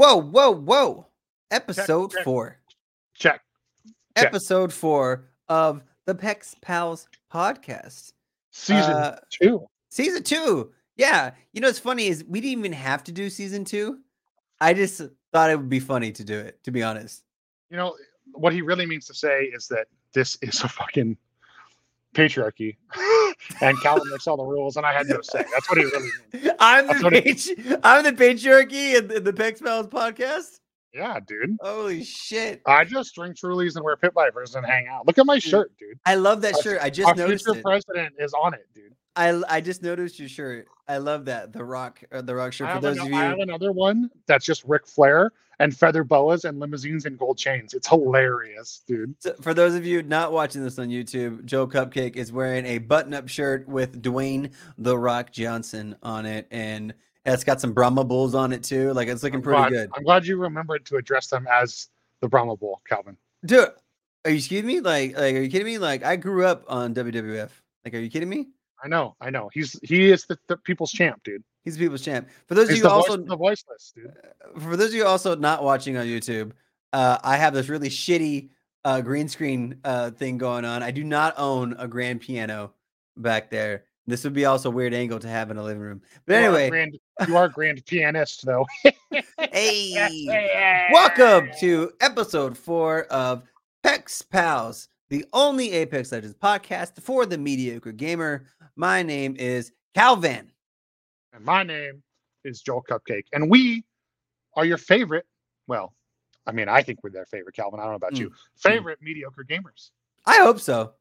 Whoa, whoa, whoa. Episode check. four. Check. Check. Episode four of the Pex Pals podcast. Season Uh, two. Season two. Yeah. You know what's funny is we didn't even have to do season two. I just thought it would be funny to do it, to be honest. You know what he really means to say is that this is a fucking patriarchy, and Calvin makes all the rules, and I had no say. That's what he really means. I'm That's the patri- I'm the patriarchy in the, in the Pex Pals podcast. Yeah, dude. Holy shit. I just drink Trulies and wear pit vipers and hang out. Look at my shirt, dude. I love that Our- shirt. I just Our noticed future it. president is on it, dude. I I just noticed your shirt. I love that. The rock uh, the rock shirt I for have, those ano- of I have another one that's just Ric Flair and feather boas and limousines and gold chains. It's hilarious, dude. So for those of you not watching this on YouTube, Joe Cupcake is wearing a button-up shirt with Dwayne the Rock Johnson on it, and it's got some Brahma bulls on it too. Like it's looking I'm pretty glad, good. I'm glad you remembered to address them as the Brahma Bull, Calvin. Dude, are you kidding me? Like, like, are you kidding me? Like, I grew up on WWF. Like, are you kidding me? I know, I know. He's he is the, the people's champ, dude. He's the people's champ. For those of you the, also, voice, the voiceless, dude. for those of you also not watching on YouTube, uh, I have this really shitty uh, green screen uh, thing going on. I do not own a grand piano back there. This would be also a weird angle to have in a living room. But You are anyway, grand, you are a grand pianist, though. hey, welcome to episode four of Pex Pals, the only Apex Legends podcast for the mediocre gamer. My name is Calvin. And my name is Joel Cupcake, and we are your favorite. Well, I mean, I think we're their favorite, Calvin. I don't know about Mm, you. Favorite mediocre gamers. I hope so.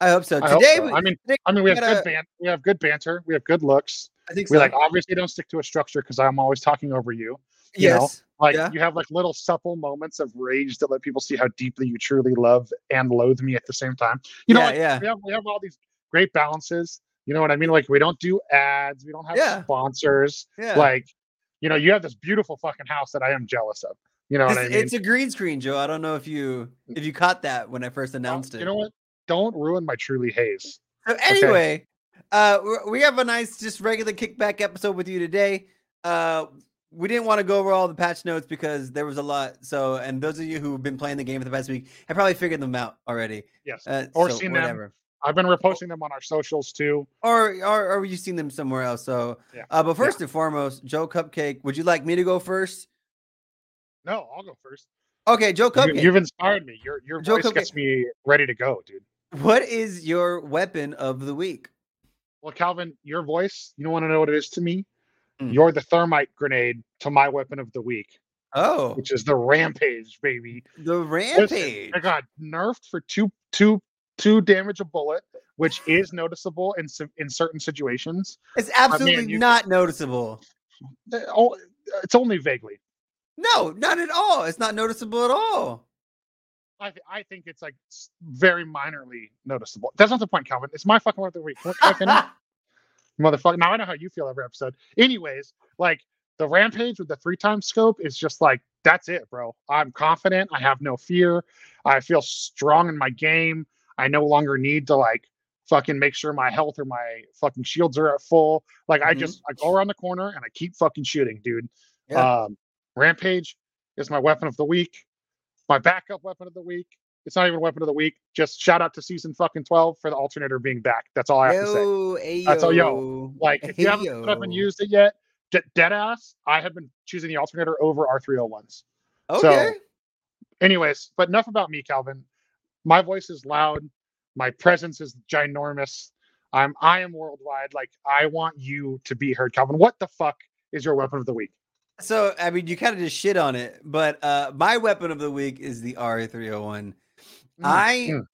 I hope so. I hope Today, so. we- I mean, today I mean, we have gotta- good ban- we have good banter, we have good looks. I think We so. like obviously don't stick to a structure because I'm always talking over you. You know, yes. Like Yeah. you have like little supple moments of rage that let people see how deeply you truly love and loathe me at the same time. You know, Yeah, like, yeah. we have we have all these great balances. You know what I mean? Like we don't do ads, we don't have Yeah. sponsors. Yeah. Like, you know, you have this beautiful fucking house that I am jealous of. You know it's, I mean? it's a green screen, Joe. I don't know if you if you caught that when I first Don't- announced it. You know what? Don't ruin my truly haze. So anyway, uh, we- we have a nice, just regular kickback episode with you today. Uh, we didn't want to go over all the patch notes because there was a lot. So, and those of you who've been playing the game for the past week have probably figured them out already. Yes. Uh, Or so seen them. whatever. I've been reposting them on our socials too. Or, or, or you've seen them somewhere else. So, Yeah. uh, but first and foremost, Joe Cupcake, would you like me to go first? No, I'll go first. Okay, Joe Cupcake. you've inspired me. Your your Joe voice gets me ready to go, dude. what is your weapon of the week? Well, Calvin, your voice, you don't want to know what it is to me? Mm. You're the thermite grenade to my weapon of the week, Oh, which is the rampage, baby. the rampage. I got nerfed for two two two damage a bullet, which is noticeable in in certain situations. It's absolutely not noticeable. Uh, oh, It's only vaguely. No, not at all. It's not noticeable at all. I, th- I think it's like very minorly noticeable. That's not the point, Calvin. It's my fucking weapon of the week. I motherfucker. Now I know how you feel every episode. Anyways, like the rampage with the three times scope is just like that's it, bro. I'm confident. I have no fear. I feel strong in my game. I no longer need to like fucking make sure my health or my fucking shields are at full. Like I Mhm. just I go around the corner and I keep fucking shooting, dude. Yeah. Um, rampage is my weapon of the week. My backup weapon of the week. It's not even weapon of the week. Just shout out to season fucking twelve for the alternator being back. That's all I have to say. Yo, ayo. That's all, yo, Like, if you haven't put up and used it yet, de- dead ass, I have been choosing the alternator over R three hundred ones. Okay. Anyways, but enough about me, Calvin. My voice is loud. My presence is ginormous. I'm I am worldwide. Like I want you to be heard, Calvin. What the fuck is your weapon of the week? So I mean, you kind of just shit on it, but uh, my weapon of the week is the R301. I mm.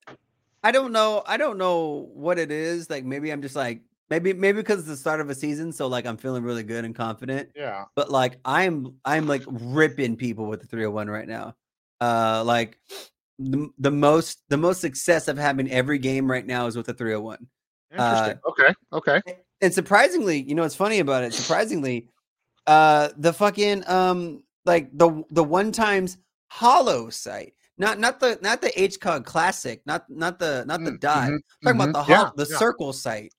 I don't know. I don't know what it is. Like maybe I'm just like maybe maybe because it's the start of a season, so like I'm feeling really good and confident. yeah. But like I'm I'm like ripping people with the 301 right now. Uh like the, the most the most success I've had in every game right now is with the 301. Interesting. okay. Okay. And surprisingly, you know what's funny about it? Surprisingly, uh the fucking um like the the one times holo sight. Not not the not the HCOG classic, not not the not the Mm, dot. mhm, talking mhm. about the Yeah, the yeah. circle sight.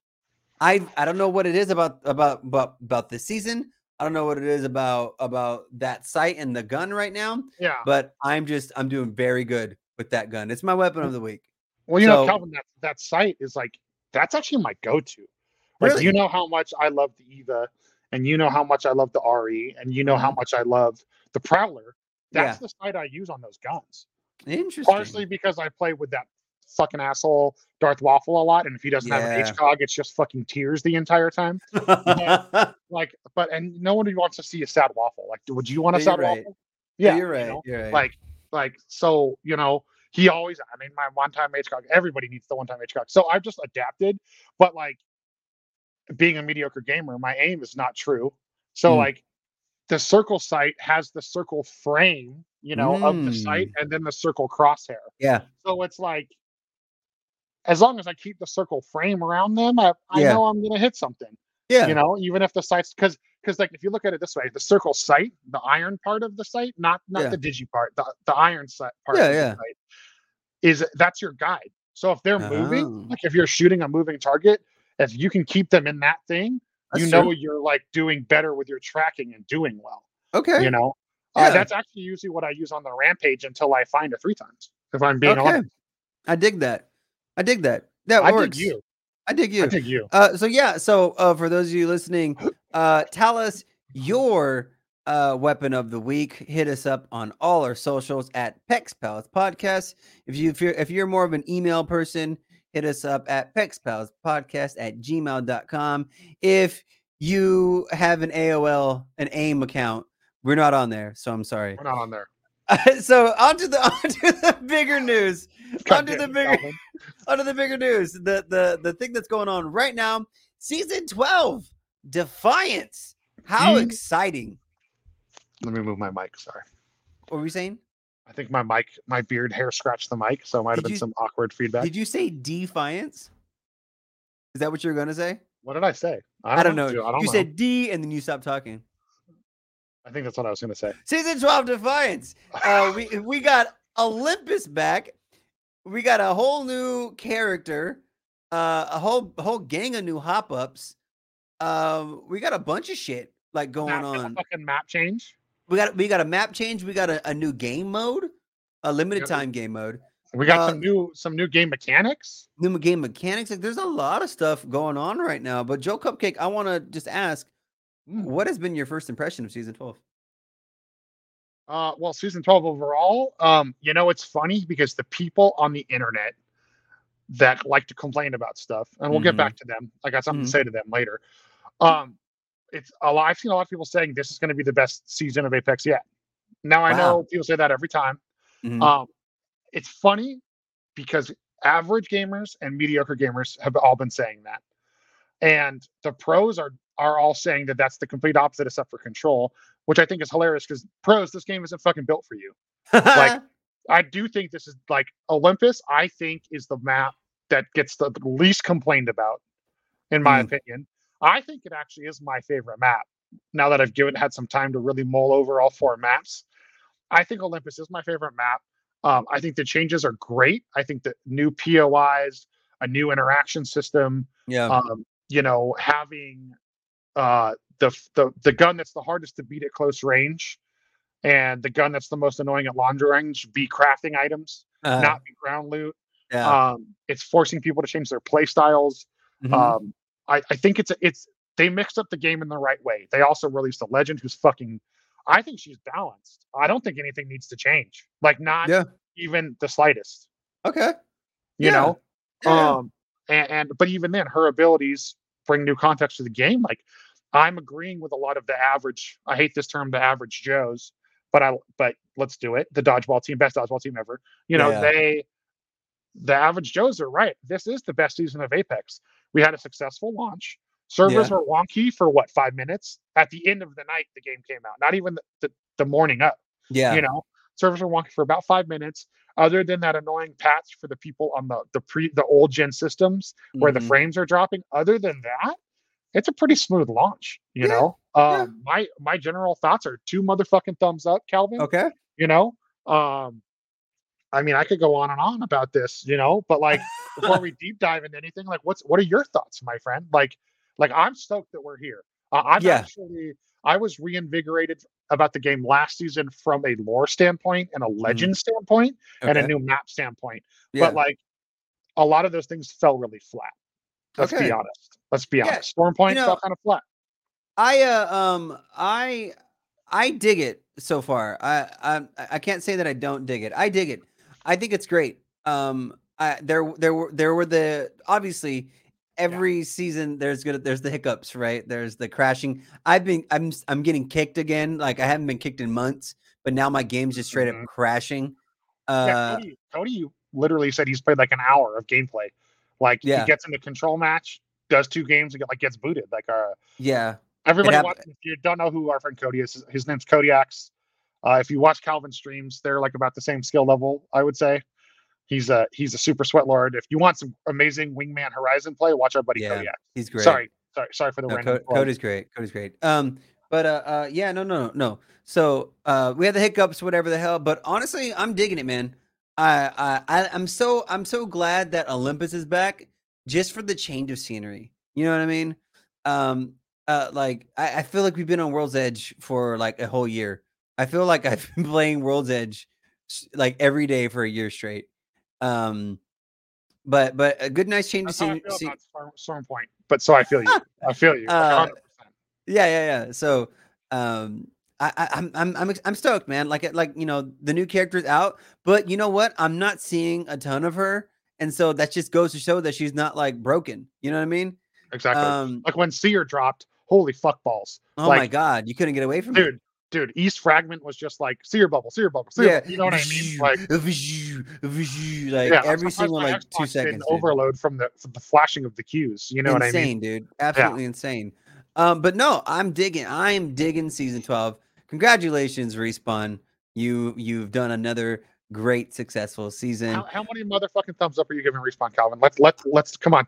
I I don't know what it is about about about about this season. I don't know what it is about about that sight and the gun right now, Yeah. but I'm just I'm doing very good with that gun. It's my weapon of the week. Well, you know, So- Calvin, that that sight is like that's actually my go-to. Like Really? you know how much I love the Eva, and you know how much I love the RE, and you know how much I love the Prowler. That's the sight I use on those guns. Interesting. Partially because I play with that fucking asshole Darth Waffle a lot, and if he doesn't have an Yeah. HCOG, it's just fucking tears the entire time. Like, but and no one wants to see a sad waffle. Like, would you want a sad right. waffle? yeah, Yeah, you're you right. know? You're right. like like so you know he always i mean my one time HCOG, everybody needs the one time HCOG. so i've just adapted but like being a mediocre gamer my aim is not true so Mm. like the circle sight has the circle frame you know of the sight Mm. and then the circle crosshair yeah. so it's like as long as i keep the circle frame around them i, I Yeah. know i'm gonna hit something Yeah. you know even if the sight's because because like if you look at it this way the circle sight the iron part of the sight not not Yeah. the digi part the, the iron sight part Yeah, of the yeah. sight is that's your guide so if they're moving Oh. like if you're shooting a moving target if you can keep them in that thing you know true. you're like doing better with your tracking and doing well Okay. you know Yeah. uh, that's actually usually what i use on the rampage until i find it three times if i'm being Okay. honest I dig that. I dig that. That i works. dig you I dig you. i dig you Uh, so yeah, so uh, for those of you listening, uh, tell us your uh, weapon of the week. Hit us up on all our socials at Pex Pals Podcast. If you if you're if you're more of an email person, hit us up at pexpalspodcast at gmail.com. If you have an AOL, an AIM account, we're not on there, so I'm sorry. we're not on there so onto the onto the bigger news. God Onto the bigger Calvin. onto the bigger news. The the the thing that's going on right now, season 12, Defiance. How Mm. exciting. let me move my mic sorry What were we saying? I think my mic, my beard hair scratched the mic, so it might have been you- some awkward feedback. Did you say defiance? Is that what you're gonna say? what did I say? I don't know. dude, I don't you know. said D and then you stopped talking. I think that's what I was going to say. Season 12 Defiance. Uh we we got Olympus back. We got a whole new character, uh a whole whole gang of new hop-ups. Um we got a bunch of shit like going Map- on. fucking map change. We got we got a map change. We got a, a new game mode, a limited Yep. time game mode, We got Uh, some new some new game mechanics. new game mechanics. Like there's a lot of stuff going on right now. But Joe Cupcake, I want to just ask. What has been your first impression of season twelve? Uh, well, season twelve overall. Um, you know, it's funny because the people on the internet that like to complain about stuff, and we'll Mhm. get back to them. I got something Mhm. to say to them later. Um, it's a lot. I've seen a lot of people saying this is going to be the best season of Apex yet. Now I Wow. know people say that every time. Mhm. Um, it's funny because average gamers and mediocre gamers have all been saying that, and the pros are are all saying that that's the complete opposite, except for Control, which I think is hilarious because pros, this game isn't fucking built for you. like- I do think this is like Olympus. I think is the map that gets the least complained about, in my Mm. opinion. I think it actually is my favorite map. Now that I've given had some time to really mull over all four maps, I think Olympus is my favorite map. Um, I think the changes are great. I think the new POIs, a new interaction system, yeah, um, you know, having uh, the, the the gun that's the hardest to beat at close range, and the gun that's the most annoying at long range, be crafting items, uh, not be ground loot. yeah. Um, it's forcing people to change their play styles. mhm. Um, I, I think it's it's they mixed up the game in the right way. They also released a legend who's fucking. I think she's balanced. I don't think anything needs to change. Like not yeah. even the slightest. Okay. You Yeah. know. Yeah. Um, and, and but even then, her abilities bring new context to the game. Like I'm agreeing with a lot of the average. I hate this term, the average Joes, but I but let's do it. The dodgeball team, best dodgeball team ever. You know Yeah. they. The average Joes are right. This is the best season of Apex. We had a successful launch. Servers were wonky for what five minutes. At the end of the night, the game came out. Not even the, the, the morning up yeah. you know servers are wonky for about five minutes other than that annoying patch for the people on the the pre the old gen systems where the Mhm. frames are dropping other than that it's a pretty smooth launch you Yeah, know um yeah. my my general thoughts are two motherfucking thumbs up calvin Okay. you know um i mean i could go on and on about this you know but like before we deep dive into anything like what's what are your thoughts my friend like like i'm stoked that we're here Uh, I've Yeah. actually I was reinvigorated about the game last season from a lore standpoint and a legend standpoint and a new map standpoint. Yeah. But like a lot of those things fell really flat. Let's Okay. be honest. Let's be Yeah, honest. Storm Point know- fell kind of flat. I uh um I I dig it so far. I I I can't say that I don't dig it. I dig it. I think it's great. Um I there there were there were the obviously every season there's good there's the hiccups, right? There's the crashing. I've been I'm i'm getting kicked again. Like I haven't been kicked in months, but now my game's just straight Mhm. up crashing. yeah, Uh Cody, Cody literally said he's played like an hour of gameplay. Like Yeah. he gets in the control match, does two games, and get, like gets booted. Like uh, yeah. everybody hap- watching. If you don't know who our friend Cody is, his- his name's Kodiaks. Uh, if you watch Calvin streams, they're like about the same skill level, I would say. He's a he's a super sweat lord. If you want some amazing Wingman Horizon play, watch our buddy Yeah, Kodiak. He's great. Sorry, sorry, sorry for the No, random. Co- plug. Cody's great. Cody's great. Um, but uh, uh, yeah, no, no, no, no. So uh, we had the hiccups, whatever the hell. But honestly, I'm digging it, man. I, I, I I'm so, I'm so glad that Olympus is back, just for the change of scenery. You know what I mean? Um, uh, like I, I feel like we've been on World's Edge for like a whole year. I feel like I've been playing World's Edge like every day for a year straight. Um, but but a good, nice change That's I scenery. feel Storm, Storm Point. But so I feel you. I feel you. Uh, 100%. Yeah, yeah, yeah. So, um, I, I, I'm, I'm, I'm, I'm stoked, man. Like, like you know, the new character's out, but you know what? I'm not seeing a ton of her, and so that just goes to show that she's not like broken. You know what I mean? exactly. Um, like when Seer dropped, holy fuck balls. oh my god, you couldn't get away from it. Dude, East Fragment was just like Seer bubble, Seer bubble, Seer Yeah, bubble. You know what I mean? Like like yeah, every single like two Xbox seconds. didn't dude. overload from the from the flashing of the cues. You know insane, what I mean? dude. Absolutely insane. Um, but no, I'm digging. I'm digging season 12. Congratulations, respawn. You you've done another great successful season. How, how many motherfucking thumbs up are you giving Respawn, Calvin? Let's let's let's come on.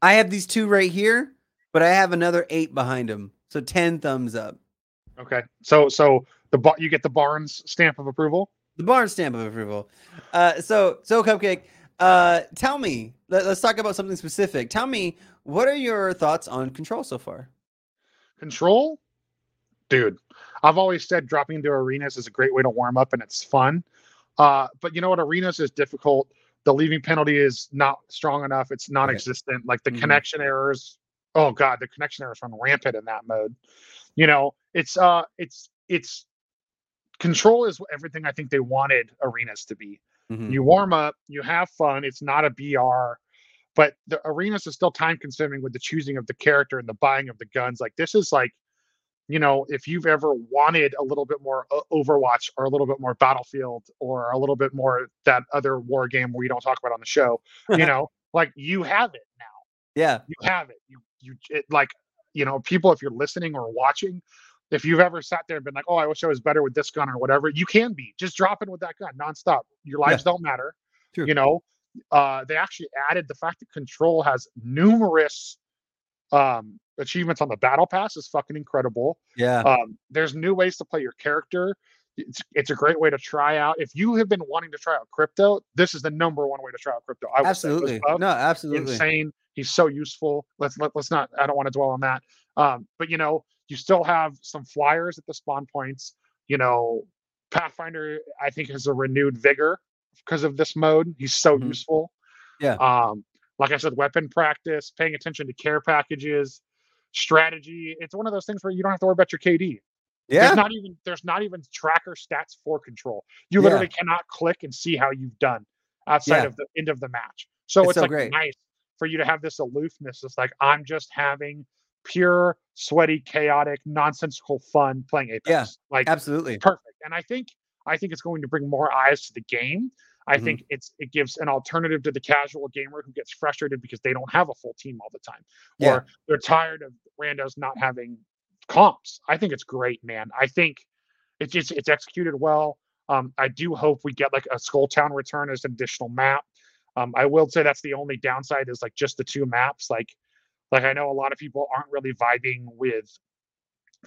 I have these two right here, but I have another eight behind them. So 10 thumbs up. Okay, so so the bar you get the Barnes stamp of approval. The barn stamp of approval. Uh, so so cupcake. Uh, tell me. Let, us talk about something specific. Tell me what are your thoughts on control so far? Control, dude. I've always said dropping into arenas is a great way to warm up and it's fun. Uh, but you know what? Arenas is difficult. The leaving penalty is not strong enough. It's non-existent. Like the Mhm. connection errors. Oh god, the connection errors run rampant in that mode. You know, it's uh, it's it's control is everything I think they wanted arenas to be. Mhm. You warm up, you have fun. It's not a BR, but the arenas is still time consuming with the choosing of the character and the buying of the guns. Like this is like, you know, if you've ever wanted a little bit more Overwatch or a little bit more Battlefield or a little bit more that other war game where we don't talk about on the show, you know, like you have it now. Yeah. You have it. You you it, like, you know, people if you're listening or watching. If you've ever sat there and been like, "Oh, I wish I was better with this gun or whatever," you can be. Just drop in with that gun nonstop. Your Yeah. lives don't matter True. you know uh they actually added the fact that control has numerous um achievements on the battle pass is fucking incredible Yeah. um there's new ways to play your character it's it's a great way to try out if you have been wanting to try out crypto this is the number one way to try out crypto I. Absolutely. No, absolutely. insane he's so useful let's let, let's not i don't want to dwell on that um but you know you still have some flyers at the spawn points you know pathfinder i think has a renewed vigor because of this mode he's so Mhm. useful Yeah. um like i said weapon practice paying attention to care packages strategy it's one of those things where you don't have to worry about your kd Yeah. there's not even there's not even tracker stats for control. You Yeah. literally cannot click and see how you've done outside Yeah. of the end of the match. So It's it's, so like great. nice for you to have this aloofness. It's like I'm just having pure, sweaty, chaotic, nonsensical fun playing Apex. Yeah. Like absolutely. perfect. And I think I think it's going to bring more eyes to the game. I Mhm. think it's it gives an alternative to the casual gamer who gets frustrated because they don't have a full team all the time, Yeah. or they're tired of randos not having comps. I think it's great, man. I think it's just it's executed well. Um, I do hope we get like a Skull Town return as an additional map. Um, I will say that's the only downside is like just the two maps. Like, like I know a lot of people aren't really vibing with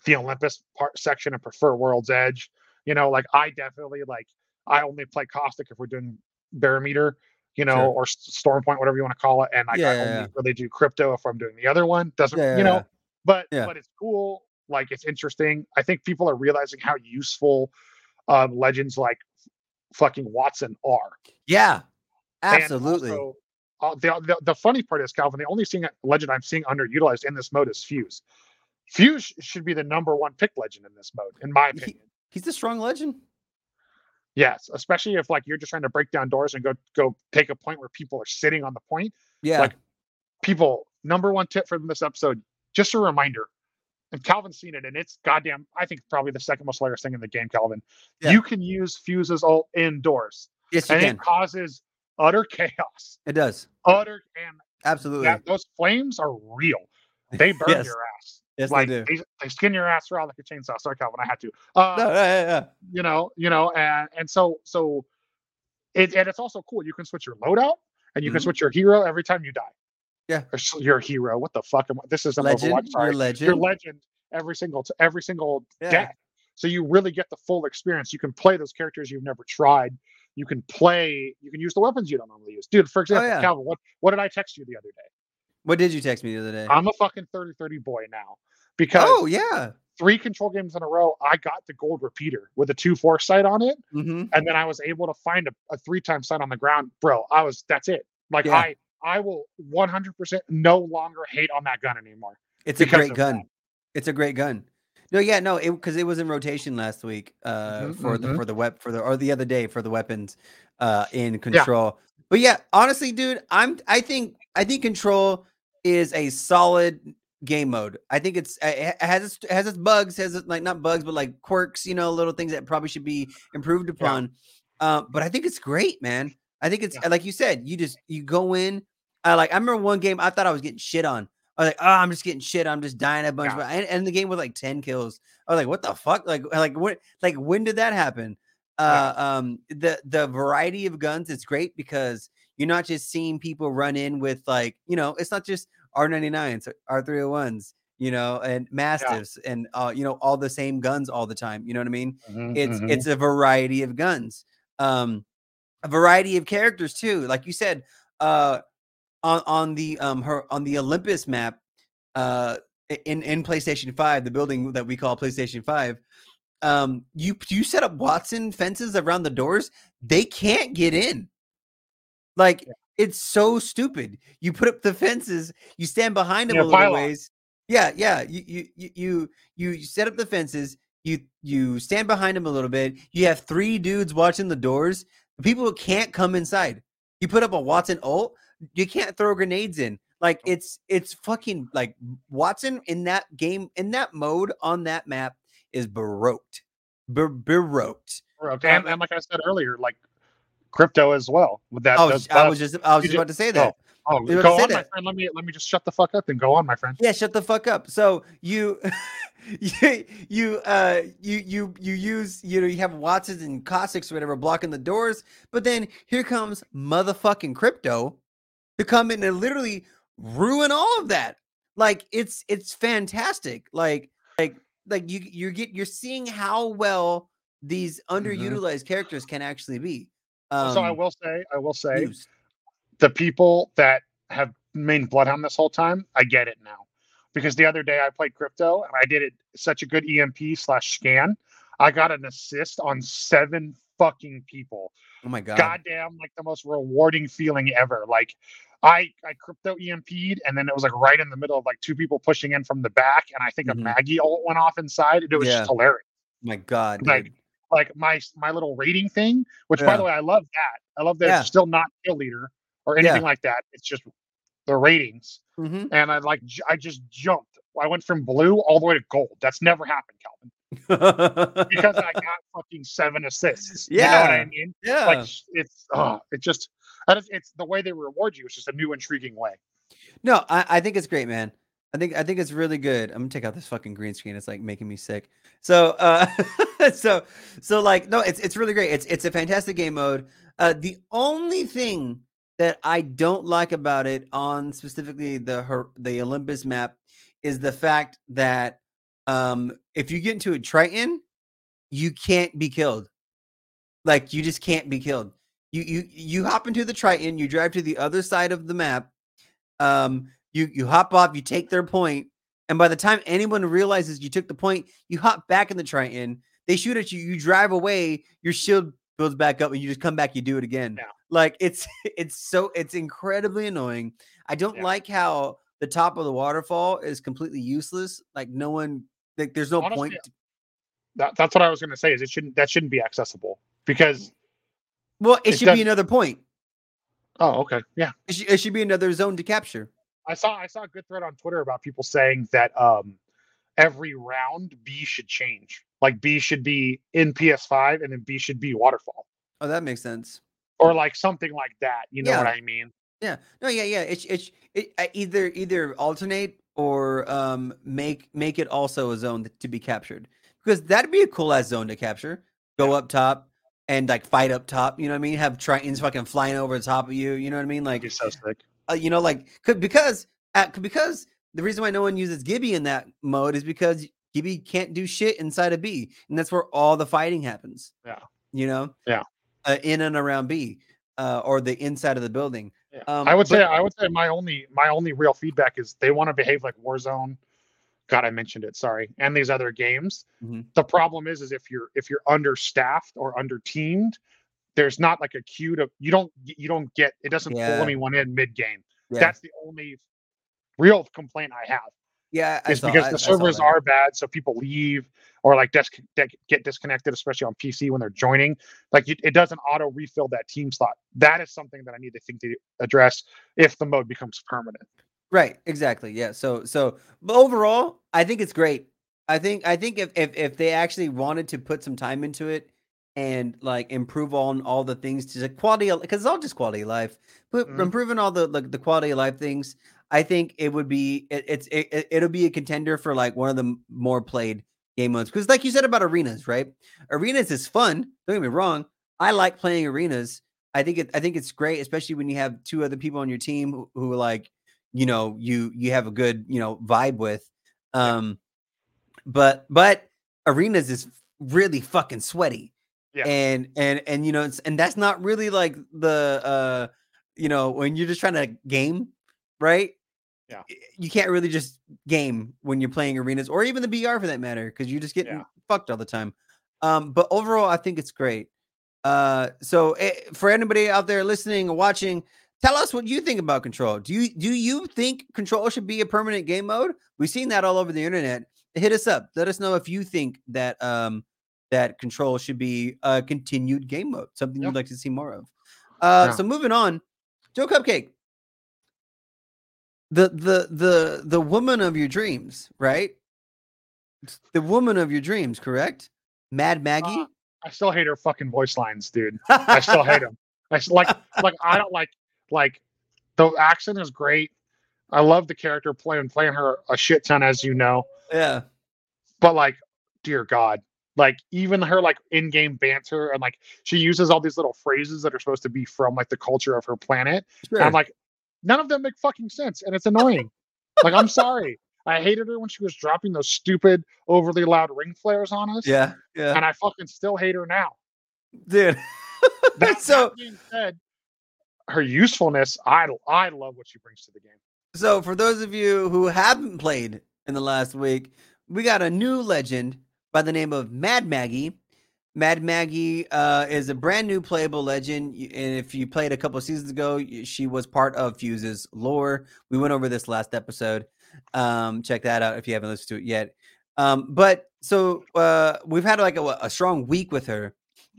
the Olympus part section and prefer World's Edge. You know, like I definitely like I only play Caustic if we're doing Barometer, you know, Sure. or Storm Point, whatever you want to call it, and like Yeah, I only yeah. really do crypto if I'm doing the other one. Doesn't Yeah, you know? but but it's cool. Like it's interesting. I think people are realizing how useful um, legends like fucking Wattson are. Yeah, absolutely. also, uh, the, the the funny part is Calvin. The only thing legend I'm seeing underutilized in this mode is Fuse. Fuse should be the number one pick legend in this mode, in my He- opinion. He's a strong legend. Yes, especially if like you're just trying to break down doors and go go take a point where people are sitting on the point. Yeah, Like, People, number one tip from this episode, just a reminder. And Calvin's seen it, and it's goddamn. I think probably the second most hilarious thing in the game, Calvin. Yeah. You can use Fuse's ult indoors, yes, you and it causes utter chaos. It does. Utter and Absolutely. that, those flames are real. They burn Yes. your ass. Yes, like they do. they, skin your ass raw like a chainsaw. Sorry, Calvin, I had to. Uh, No, yeah, yeah, yeah. you know, you know, and and so so it and it's also cool. You can switch your loadout and you Mhm. can switch your hero every time you die. Yeah. Or your hero. What the fuck? Am I, this is Legend, Overwatch. Sorry. your legend. Your legend every single every single Yeah. death. So you really get the full experience. You can play those characters you've never tried. You can play. You can use the weapons you don't normally use, dude. For example, Oh, yeah. Calvin, what what did I text you the other day? What did you text me the other day? I'm a fucking 30-30 boy now because oh yeah. three control games in a row, I got the gold repeater with a two four sight on it Mm-hmm. and then I was able to find a, a three time sight on the ground, bro. I was that's it. Like Yeah. I I will 100% no longer hate on that gun anymore. It's a great gun. that. It's a great gun. No, yeah, no, it because it was in rotation last week uh Mhm, for the mhm. for the web for the or the other day for the weapons uh in control. But yeah, honestly, dude, I'm I think I think control is a solid game mode. I think it's it has its it has its bugs, has its like not bugs, but like quirks, you know, little things that probably should be improved upon. Uh, but I think it's great, man. I think it's Yeah. like you said, you just you go in. I like I remember one game I thought I was getting shit on. I was like, oh, I'm just getting shit. I'm just dying a bunch. Yeah. But and, and the game was like 10 kills. I was like, what the fuck? Like, like what like when did that happen? Uh um the the variety of guns is great because you're not just seeing people run in with like, you know, it's not just R99s, R301s, you know, and mastiffs and uh, you know, all the same guns all the time. You know what I mean? it's Mhm. it's a variety of guns um a variety of characters too like you said uh on on the um her on the olympus map uh in in playstation 5 the building that we call playstation 5 um you you set up Wattson fences around the doors they can't get in. Like Yeah. it's so stupid. You put up the fences you stand behind them Yeah, a little ways. Yeah yeah you you you you you you set up the fences you you stand behind them a little bit you have three dudes watching the doors people can't come inside. You put up a Wattson ult you can't throw grenades in like it's it's fucking like Wattson in that game in that mode on that map is baroqued Bar- baroqued Okay. And, and like I said earlier, like crypto as well. With that, was, I was just i was just about to say that Oh, were go on, my that. friend. Let me let me just shut the fuck up and go on, my friend. Yeah, shut the fuck up. So you you you uh you you you use you know you have Wattsons and Caustics or whatever blocking the doors, but then here comes motherfucking crypto to come in and literally ruin all of that. Like it's it's fantastic. Like like like you you get you're seeing how well these underutilized characters can actually be. Um, so I will say, I will say, used. the people that have main Bloodhound this whole time, I get it now. Because the other day I played crypto and I did it such a good EMP slash scan. I got an assist on seven fucking people. Oh my god. Goddamn, like the most rewarding feeling ever. Like I I crypto EMP'd and then it was like right in the middle of like two people pushing in from the back, and I think Mhm. a Maggie ult went off inside. And it was Yeah. just hilarious. my god. Like, dude. Like my my little rating thing, which by the way, I love that. I love that Yeah. it's still not kill leader or Yeah. anything like that. It's just the ratings Mhm. and I like I just jumped. I went from blue all the way to gold. That's never happened, Calvin, because I got fucking seven assists. you know what I mean? yeah. Like it's uh, it just it's the way they reward you. It's just a new intriguing way. No, I, I think it's great, man. I think I think it's really good. I'm gonna take out this fucking green screen. It's like making me sick. So uh so so like no, it's it's really great. It's it's a fantastic game mode. Uh the only thing that I don't like about it on specifically the her the Olympus map is the fact that um if you get into a Trident, you can't be killed. Like you just can't be killed. You you you hop into the Trident, you drive to the other side of the map, um you you hop off you take their point And by the time anyone realizes you took the point, you hop back in the Trident. They shoot at you. You drive away. Your shield builds back up, and you just come back. You do it again. Yeah. Like it's it's so it's incredibly annoying. I don't Yeah. like how the top of the waterfall is completely useless. Like no one like there's no Honestly, point. to- That, that's what I was going to say. Is it shouldn't that shouldn't be accessible because well, it, it should does- be another point. oh okay yeah It should, it should be another zone to capture. I saw I saw a good thread on Twitter about people saying that um every round B should change. Like B should be in PS5 and then B should be waterfall Oh, that makes sense. or like something like that. You know Yeah. what I mean? Yeah. No, yeah, yeah. It's it's it, either either alternate or um make make it also a zone to be captured because that'd be a cool ass zone to capture. Go up top and like fight up top. You know what I mean? Have Tridents fucking flying over the top of you. You know what I mean? Like be so sick. uh, you know, like because uh, because the reason why no one uses Gibby in that mode is because Gibby can't do shit inside of B, and that's where all the fighting happens. Yeah. You know. Yeah. Uh, in and around B, uh, or the inside of the building. Yeah. Um, I would say I would say my only my only real feedback is they want to behave like Warzone. God, I mentioned it. Sorry, and these other games. Mhm. The problem is, is if you're if you're understaffed or under teamed, there's not like a queue to you don't you don't get it doesn't Yeah. pull anyone in mid game. Yeah. That's the only real complaint I have. Yeah, I Is saw, because I- the servers are bad, so people leave or like dis- get disconnected, especially on PC when they're joining. Like it, doesn't auto refill that team slot. That is something that I need to think to address if the mode becomes permanent. right. Exactly. Yeah. So so but overall, I think it's great. I think I think if if if they actually wanted to put some time into it and like improve on all the things to the quality because it's all just quality of life, but Mhm. improving all the like the quality of life things. I think it would be it, it's it, it- it'll be a contender for like one of the more played game modes because like you said about arenas, right? Arenas is fun. Don't get me wrong. I like playing arenas. I think it I think it's great, especially when you have two other people on your team who, who are like, you know, you you have a good, you know, vibe with. Um but but arenas is really fucking sweaty. Yeah. And and and you know, it's, and that's not really like the uh you know, when you're just trying to game, right? Yeah. You can't really just game when you're playing arenas or even the BR for that matter, because you're just getting Yeah. fucked all the time. Um, but overall, I think it's great. Uh, so eh, for anybody out there listening or watching, tell us what you think about control. Do you do you think control should be a permanent game mode? We've seen that all over the internet. Hit us up. Let us know if you think that um that control should be a continued game mode, something Yeah. you'd like to see more of. Uh, Yeah. so moving on, Joe Cupcake. The the the the woman of your dreams, right? The woman of your dreams, correct? Mad Maggie. Uh, I still hate her fucking voice lines, dude. I still hate them. I like like I don't like like the accent is great. I love the character playing playing her a shit ton, as you know. Yeah. But like, dear God, like even her like in-game banter and like she uses all these little phrases that are supposed to be from like the culture of her planet. Sure. And I'm like, none of them make fucking sense, and it's annoying. like I'm sorry. I hated her when she was dropping those stupid, overly loud ring flares on us. yeah. Yeah. And I fucking still hate her now. Dude. That, so that being said, her usefulness, I I love what she brings to the game. so for those of you who haven't played in the last week, we got a new legend by the name of Mad Maggie. Mad Maggie uh, is a brand new playable legend, and if you played a couple seasons ago, she was part of Fuse's lore. We went over this last episode. Um, check that out if you haven't listened to it yet. Um, but so uh, we've had like a, a strong week with her.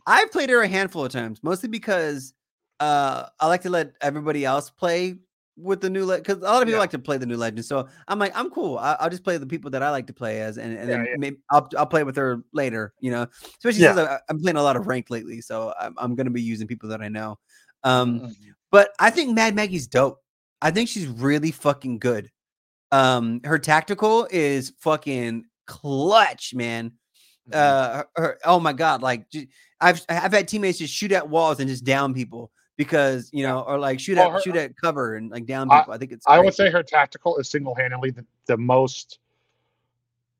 I've played her a handful of times, mostly because uh, I like to let everybody else play with the new legend because a lot of people Yeah. like to play the new legend. So I'm like, I'm cool. I, I'll just play the people that I like to play as, and, and Yeah, then yeah. maybe I'll I'll play with her later. You know, especially since I, I'm playing a lot of ranked lately, so I'm, I'm gonna be using people that I know. Um, Mhm. but I think Mad Maggie's dope. I think she's really fucking good. Um, her tactical is fucking clutch, man. Mhm. Uh, her, her- oh my god, like I've I've had teammates just shoot at walls and just down people because you know, or like shoot Well, at her- shoot at cover and like down I- people. I, think it's. I great. would say her tactical is single-handedly the, the most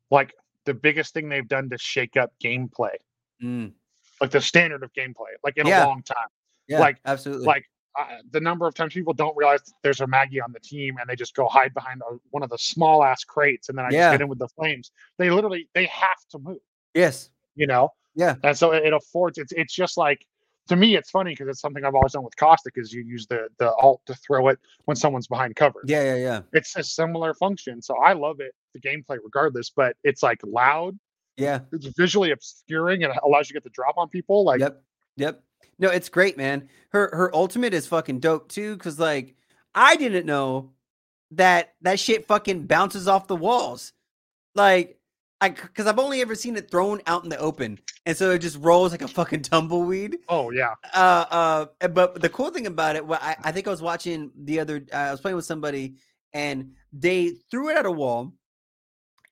like the biggest thing they've done to shake up gameplay, Mm, like the standard of gameplay, like in Yeah. a long time. yeah, like- absolutely. like uh, the number of times people don't realize there's a Maggie on the team and they just go hide behind a, one of the small ass crates and then I Yeah. just get in with the flames. They literally they have to move, Yes. you know. Yeah. And so it, it affords it's it's just like to me it's funny because it's something I've always done with Caustic is you use the the alt to throw it when someone's behind cover. Yeah, yeah, yeah. It's a similar function, so I love it the gameplay regardless. But it's like loud, Yeah. it's visually obscuring, and it allows you to get the drop on people. Like Yep. Yep. No, it's great, man. Her her ultimate is fucking dope too, because like I didn't know that that shit fucking bounces off the walls. Like I because I've only ever seen it thrown out in the open, and so it just rolls like a fucking tumbleweed. oh yeah, Uh, uh, but the cool thing about it, well, I, I think I was watching the other, uh, I was playing with somebody, and they threw it at a wall.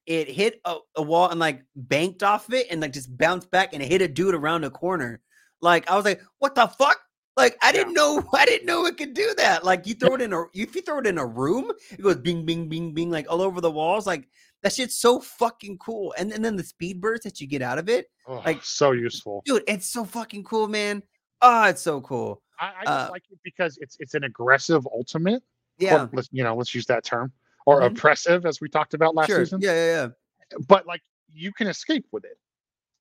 It hit a, a wall and like banked off of it, and like just bounced back, and it hit a dude around a corner. Like I was like, "What the fuck?" Like I didn't know, I didn't know it could do that. Like you throw it in a, if you throw it in a room, it goes bing, bing, bing, bing, like all over the walls. Like that shit's so fucking cool. And, and then the speed burst that you get out of it, oh, Like- so useful. dude, it's so fucking cool, man. Oh, it's so cool. I, I just Uh, like it because it's it's an aggressive ultimate. Yeah. Let's you know let's use that term or Mhm. oppressive as we talked about last sure. season. Yeah, yeah, yeah. But like you can escape with it.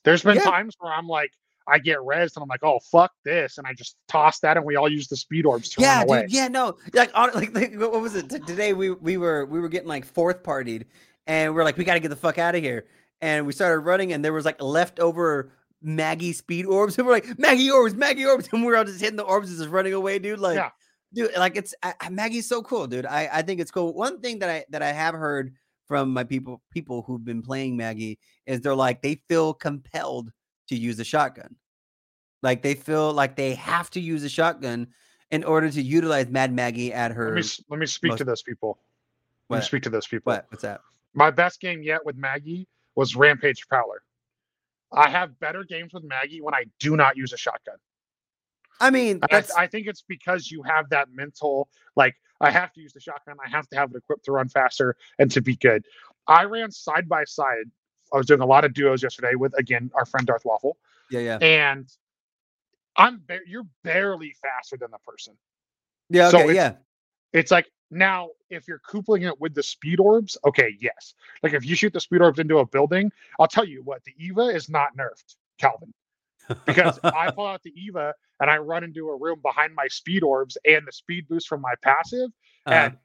There's been Yeah. times where I'm like I get rezzed and I'm like oh fuck this and I just toss that and we all use the speed orbs to Yeah, run away. dude. Yeah, no. Like, on, like, like, what was it? Today we we were we were getting like fourth partied, and we're like, we got to get the fuck out of here. And we started running, and there was like leftover Maggie speed orbs, and we're like, Maggie orbs, Maggie orbs, and we're all just hitting the orbs and just running away, dude. Like, Yeah. dude, like it's I, Maggie's so cool, dude. I I think it's cool. One thing that I that I have heard from my people people who've been playing Maggie is they're like they feel compelled to use a shotgun. Like they feel like they have to use a shotgun in order to utilize Mad Maggie at her. Let me let me speak most- to those people. Let me speak to those people. What? What's that? My best game yet with Maggie was Rampage Prowler. I have better games with Maggie when I do not use a shotgun. I mean, I, I think it's because you have that mental, like, I have to use the shotgun. I have to have it equipped to run faster and to be good. I ran side by side. I was doing a lot of duos yesterday with, again, our friend Darth Waffle. yeah, yeah, And I'm ba- you're barely faster than the person. yeah. so it's- yeah, It's like now, if you're coupling it with the speed orbs, okay, yes. Like if you shoot the speed orbs into a building, I'll tell you what, the Eva is not nerfed, Calvin. Because I pull out the Eva and I run into a room behind my speed orbs and the speed boost from my passive. uh, And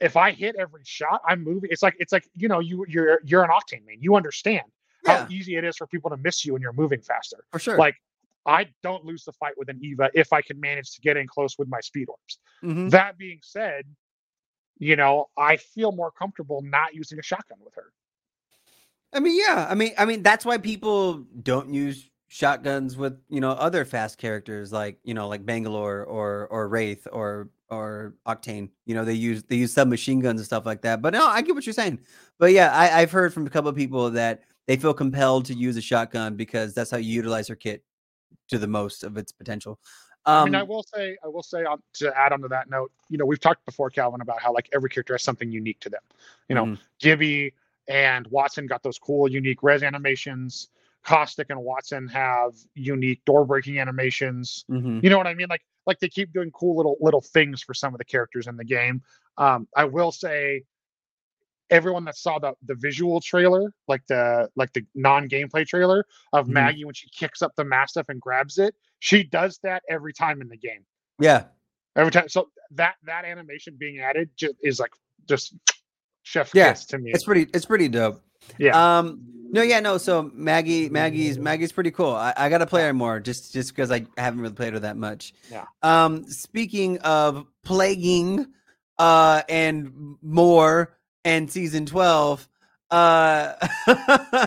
if I hit every shot, I'm moving. It's like it's like you know you you're you're an octane man. You understand yeah, how easy it is for people to miss you when you're moving faster. for sure. Like I don't lose the fight with an Eva if I can manage to get in close with my speed orbs. Mhm. That being said, you know, I feel more comfortable not using a shotgun with her. I mean, yeah. I mean, I mean, that's why people don't use shotguns with you know other fast characters like you know like Bangalore or or Wraith or or Octane. You know, they use they use submachine guns and stuff like that. But no, I get what you're saying. But yeah, I, I've heard from a couple of people that they feel compelled to use a shotgun because that's how you utilize her kit to the most of its potential. I Um, mean, I will say, I will say, um, to add onto that note, you know, we've talked before, Calvin, about how like every character has something unique to them. You know, Mhm. Gibby and Wattson got those cool, unique res animations. Caustic and Wattson have unique door breaking animations. mhm. You know what I mean? Like, like they keep doing cool little little things for some of the characters in the game. Um, I will say, everyone that saw the the visual trailer, like the like the non gameplay trailer of Mhm. Maggie when she kicks up the mastiff and grabs it, she does that every time in the game. yeah, Every time, so that that animation being added just is like just chef Yeah, kiss to me. it's pretty it's pretty dope. Yeah. Um no yeah no so Maggie Maggie's Maggie's pretty cool. I, I gotta play her more just just because I haven't really played her that much. Yeah. Um speaking of plaguing uh and more and season 12 uh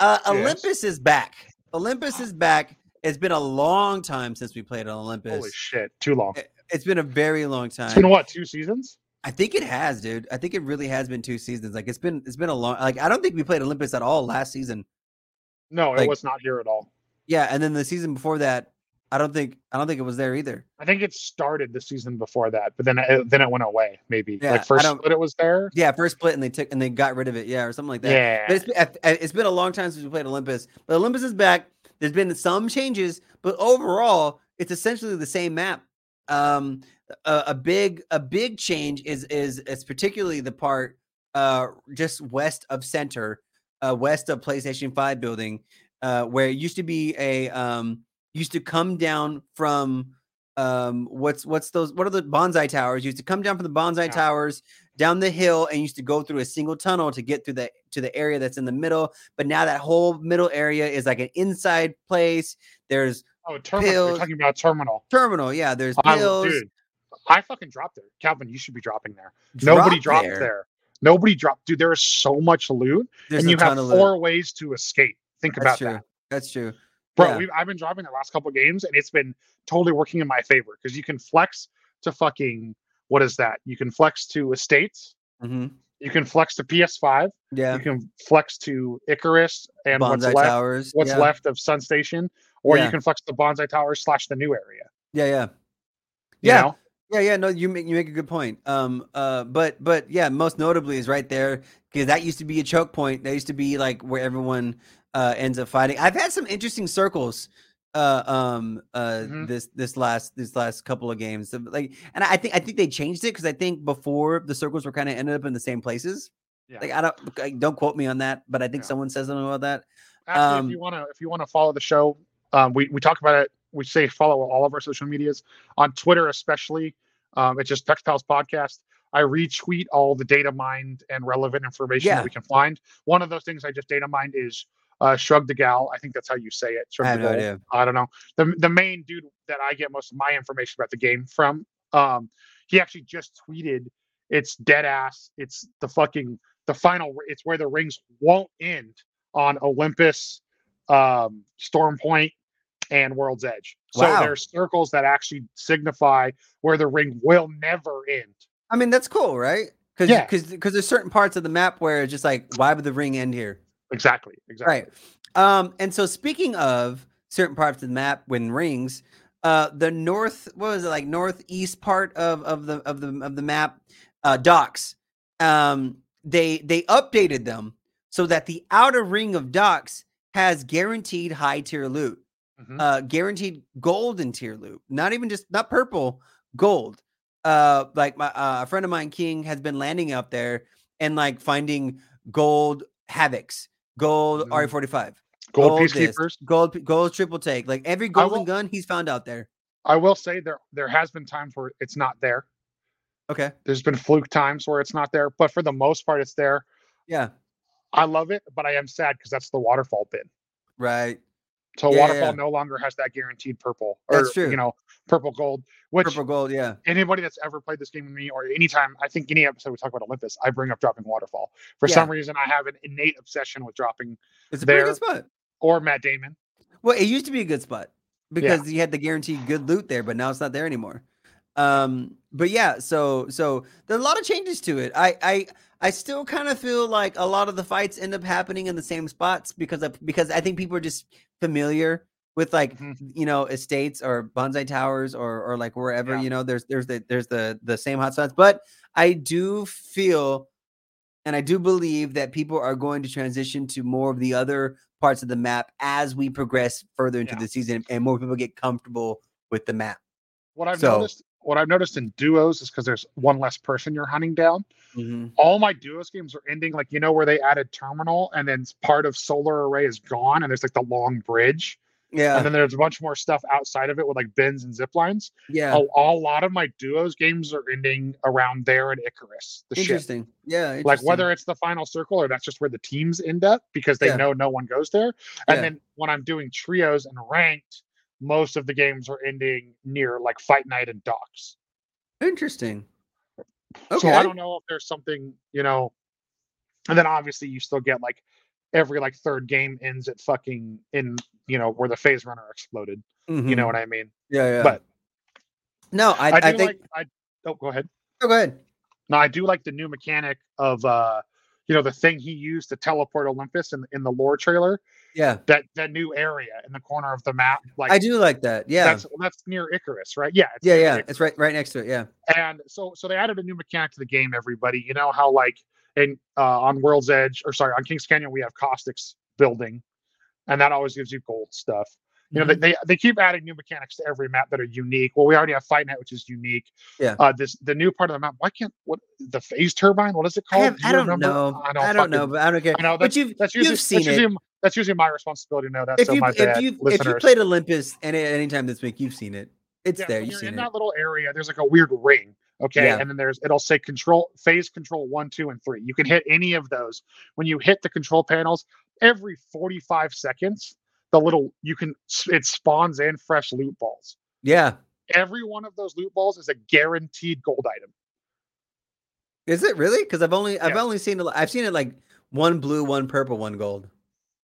uh Olympus is back. Olympus is back. It's been a long time since we played on Olympus. Holy shit, too long. It's been a very long time it's been what two seasons? I think it has, dude. I think it really has been two seasons. Like it's been it's been a long like I don't think we played Olympus at all last season. No, Like- it was not here at all. Yeah, and then the season before that, I don't think I don't think it was there either. I think it started the season before that, but then it, then it went away. Maybe Yeah, like first don't- split it was there. Yeah, first split and they took and they got rid of it. Yeah, or something like that. Yeah, it's been, I- I- it's been a long time since we played Olympus. But Olympus is back. There's been some changes, but overall, it's essentially the same map. Um, a, a big a big change is is is particularly the part uh just west of center, uh west of PlayStation 5 building, uh where it used to be a um used to come down from um what's what's those what are the bonsai towers used to come down from the bonsai Yeah. towers down the hill and used to go through a single tunnel to get through the to the area that's in the middle but now that whole middle area is like an inside place there's Oh, terminal. Pills. You're talking about terminal. terminal yeah there's I, pills dude, I fucking dropped there. Calvin, you should be dropping there. Nobody dropped there. Nobody dropped. Dude, there is so much loot, there's and you have of loot. four ways to escape. Think that's about true that. that's true bro Yeah. we've, i've been driving the last couple games and it's been totally working in my favor because you can flex to fucking what is that you can flex to estates hmm you can flex to ps5 yeah you can flex to icarus and what's left towers what's yeah. left of sun station or Yeah. you can flex to bonsai towers slash the new area yeah yeah you Yeah. know? Yeah, yeah, no, you make you make a good point. Um, uh, but but yeah, most notably is right there because that used to be a choke point. That used to be like where everyone uh ends up fighting. I've had some interesting circles uh um uh Mhm. this this last this last couple of games So, like and i think i think they changed it because i think before the circles were kind of ended up in the same places Yeah. like i don't like, don't quote me on that but i think Yeah. someone says something about that Actually, Um, if you want to, if you want to follow the show, um, we we talk about it. We say follow all of our social medias on Twitter, especially. Um, it's just Pex Pals Podcast. I retweet all the data mined and relevant information Yeah. that we can find. One of those things I just data mined is uh, Shrug the Gal. I think that's how you say it. Shrug i have the no Gal. idea I don't know. The the main dude that I get most of my information about the game from, um, he actually just tweeted, "It's dead ass. It's the fucking the final. It's where the rings won't end on Olympus, um, Storm Point, and World's Edge. So Wow. there's circles that actually signify where the ring will never end. i mean that's cool right because Yeah. because because there's certain parts of the map where it's just like why would the ring end here Exactly. Exactly. Right. Um, and so speaking of certain parts of the map when rings, uh, the north, what was it like northeast part of of the of the of the map, uh, docks. Um, they they updated them so that the outer ring of docks has guaranteed high tier loot, Mhm. uh, guaranteed golden tier loot. Not even just not purple, gold. Uh, like my uh, a friend of mine, King, has been landing up there and like finding gold havocs, gold Mhm. RE45, Gold, this, peacekeepers. gold gold triple take. Like every golden will- gun he's found out there. I will say there there has been times where it's not there. Okay. There's been fluke times where it's not there, but for the most part, it's there. Yeah. I love it, but I am sad because that's the waterfall bin. Right. So Yeah, waterfall yeah. no longer has that guaranteed purple or That's true. you know purple gold. Which Purple gold. Yeah. anybody that's ever played this game with me or anytime I think any episode we talk about Olympus, I bring up dropping waterfall. For Yeah. some reason, I have an innate obsession with dropping It's a There. good spot. or Matt Damon. Well, it used to be a good spot because you had the guaranteed good loot there, but now it's not there anymore. Um, but yeah, so so there are a lot of changes to it. I I I still kind of feel like a lot of the fights end up happening in the same spots because of because I think people are just familiar with like Mhm. you know estates or bonsai towers or or like wherever Yeah. you know there's there's the there's the the same hot spots. But I do feel and I do believe that people are going to transition to more of the other parts of the map as we progress further into Yeah. the season and more people get comfortable with the map. What I've So- noticed, what I've noticed in duos is because there's one less person you're hunting down. Mhm. All my duos games are ending like you know where they added terminal and then part of solar array is gone and there's like the long bridge Yeah, and then there's a bunch more stuff outside of it with like bins and zip lines. yeah, A, a lot of my duos games are ending around there in Icarus. The ship. interesting. Yeah, like whether it's the final circle or that's just where the teams end up because they Yeah. know no one goes there. And Yeah. then when I'm doing trios and ranked, most of the games are ending near like fight night and docks. interesting. Okay. So I don't know if there's something, you know, and then obviously you still get like every like third game ends at fucking in, you know, where the phase runner exploded. You know Mhm. what I mean? Yeah, yeah. But no, I, I, I, think. like I oh go ahead. oh, go ahead. No, I do like the new mechanic of uh you know the thing he used to teleport Olympus in in the lore trailer. Yeah, That that new area in the corner of the map, like I do like that. Yeah, that's that's near Icarus, right? Yeah, yeah, yeah. Icarus. It's right, right next to it. Yeah, And so so they added a new mechanic to the game. Everybody, you know how like in uh, on World's Edge or sorry on Kings Canyon we have Caustic's building, and that always gives you gold stuff. You know, Mhm. they, they keep adding new mechanics to every map that are unique. Well, we already have Fight Night, which is unique. Yeah. Uh, this the new part of the map. Why can't what the phase turbine? What is it I, called? have, Do I don't remember? know. I don't, I don't know, but I don't care. I know but you've that's usually you've seen that's it. that's usually my responsibility to know that. If so you my if you if you played Olympus any anytime this week, you've seen it. It's Yeah, there. You've seen in it. that little area, there's like a weird ring. Okay. Yeah. And then there's it'll say control phase control one, two, and three. You can hit any of those. When you hit the control panels, every 45 seconds, the little you can it spawns in fresh loot balls. Yeah. Every one of those loot balls is a guaranteed gold item. Is it really? Because I've only I've Yeah. only seen. I've seen it like one blue, one purple, one gold.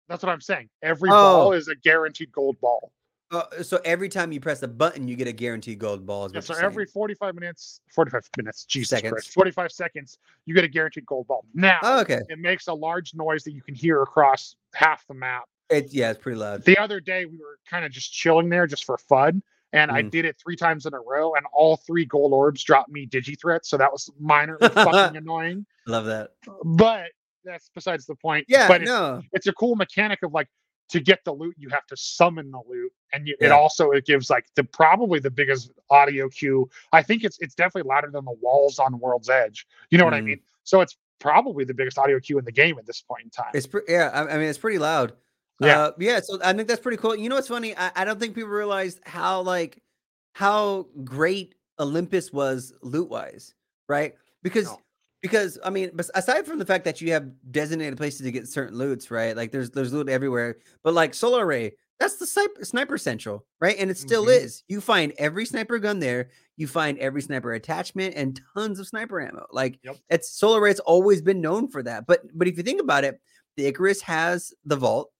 That's what I'm saying. Every ball Oh. is a guaranteed gold ball. Uh, so every time you press a button, you get a guaranteed gold ball. Yeah, so every 45 minutes, 45 minutes, Jesus Seconds. Christ, 45 seconds, you get a guaranteed gold ball. Now, Oh, okay. it makes a large noise that you can hear across half the map. It's yeah, it's pretty loud. The other day, we were kind of just chilling there just for fun. And I Mhm. did it three times in a row, and all three gold orbs dropped me digi threats. So that was minorly fucking annoying. Love that. But that's besides the point. Yeah, but it's, no. it's a cool mechanic of like to get the loot, you have to summon the loot, and you, it also it gives like the probably the biggest audio cue. I think it's it's definitely louder than the walls on World's Edge. You know what I Mm. mean? So it's probably the biggest audio cue in the game at this point in time. It's pre- yeah. I, I mean, it's pretty loud. Yeah. Uh, yeah. So I think that's pretty cool. You know what's funny? I, I don't think people realize how like how great Olympus was loot wise, right? Because No. because I mean, aside from the fact that you have designated places to get certain loots, right? Like there's there's loot everywhere. But like Solar Array, that's the sniper, sniper central, right? And it still Mhm. is. You find every sniper gun there. You find every sniper attachment and tons of sniper ammo. Like Yep. it's Solar Array's always been known for that. But but if you think about it, the Icarus has the vault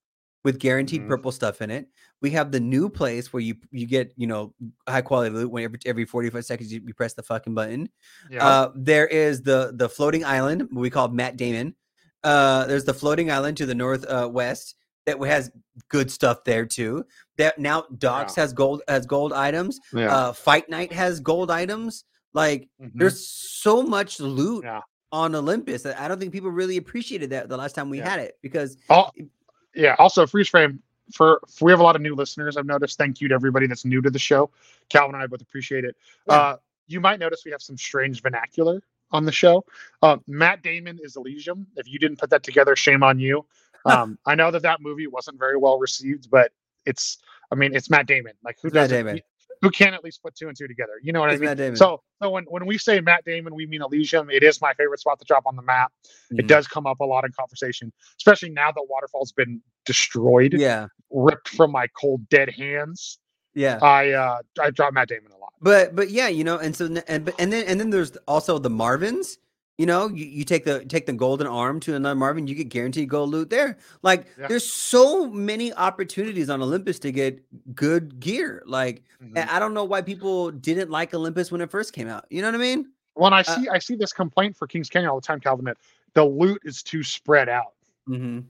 with guaranteed Mhm. purple stuff in it. We have the new place where you you get you know high quality loot when every every forty five seconds you, you press the fucking button. Yeah. Uh, there is the the floating island we call Matt Damon. Uh, there's the floating island to the northwest uh, that has good stuff there too. That now Docks has gold has gold items. yeah. Uh, Fight Night has gold items. Like Mhm. there's so much loot Yeah. on Olympus that I don't think people really appreciated that the last time we Yeah. had it because yeah. Also, freeze frame for, for we have a lot of new listeners. I've noticed. Thank you to everybody that's new to the show. Calvin and I both appreciate it. Yeah. Uh, you might notice we have some strange vernacular on the show. Uh, Matt Damon is Elysium. If you didn't put that together, shame on you. Um, I know that that movie wasn't very well received, but it's. I mean, it's Matt Damon. Like who It's Matt doesn't? Damon. Who can at least put two and two together? You know what It's I mean? So, so when, when we say Matt Damon, we mean Elysium. It is my favorite spot to drop on the map. It Mhm. does come up a lot in conversation, especially now that Waterfall's been destroyed, yeah, ripped from my cold dead hands. yeah. I uh I drop Matt Damon a lot. But but yeah, you know, and so and but- and then and then there's also the Marvins. You know, you, you take the take the golden arm to another Marvin, you get guaranteed gold loot there. Like Yeah. there's so many opportunities on Olympus to get good gear. Like Mm-hmm. I don't know why people didn't like Olympus when it first came out. You know what I mean? When I Uh, see I see this complaint for Kings Canyon all the time, Calvin, that the loot is too spread out. Mm-hmm.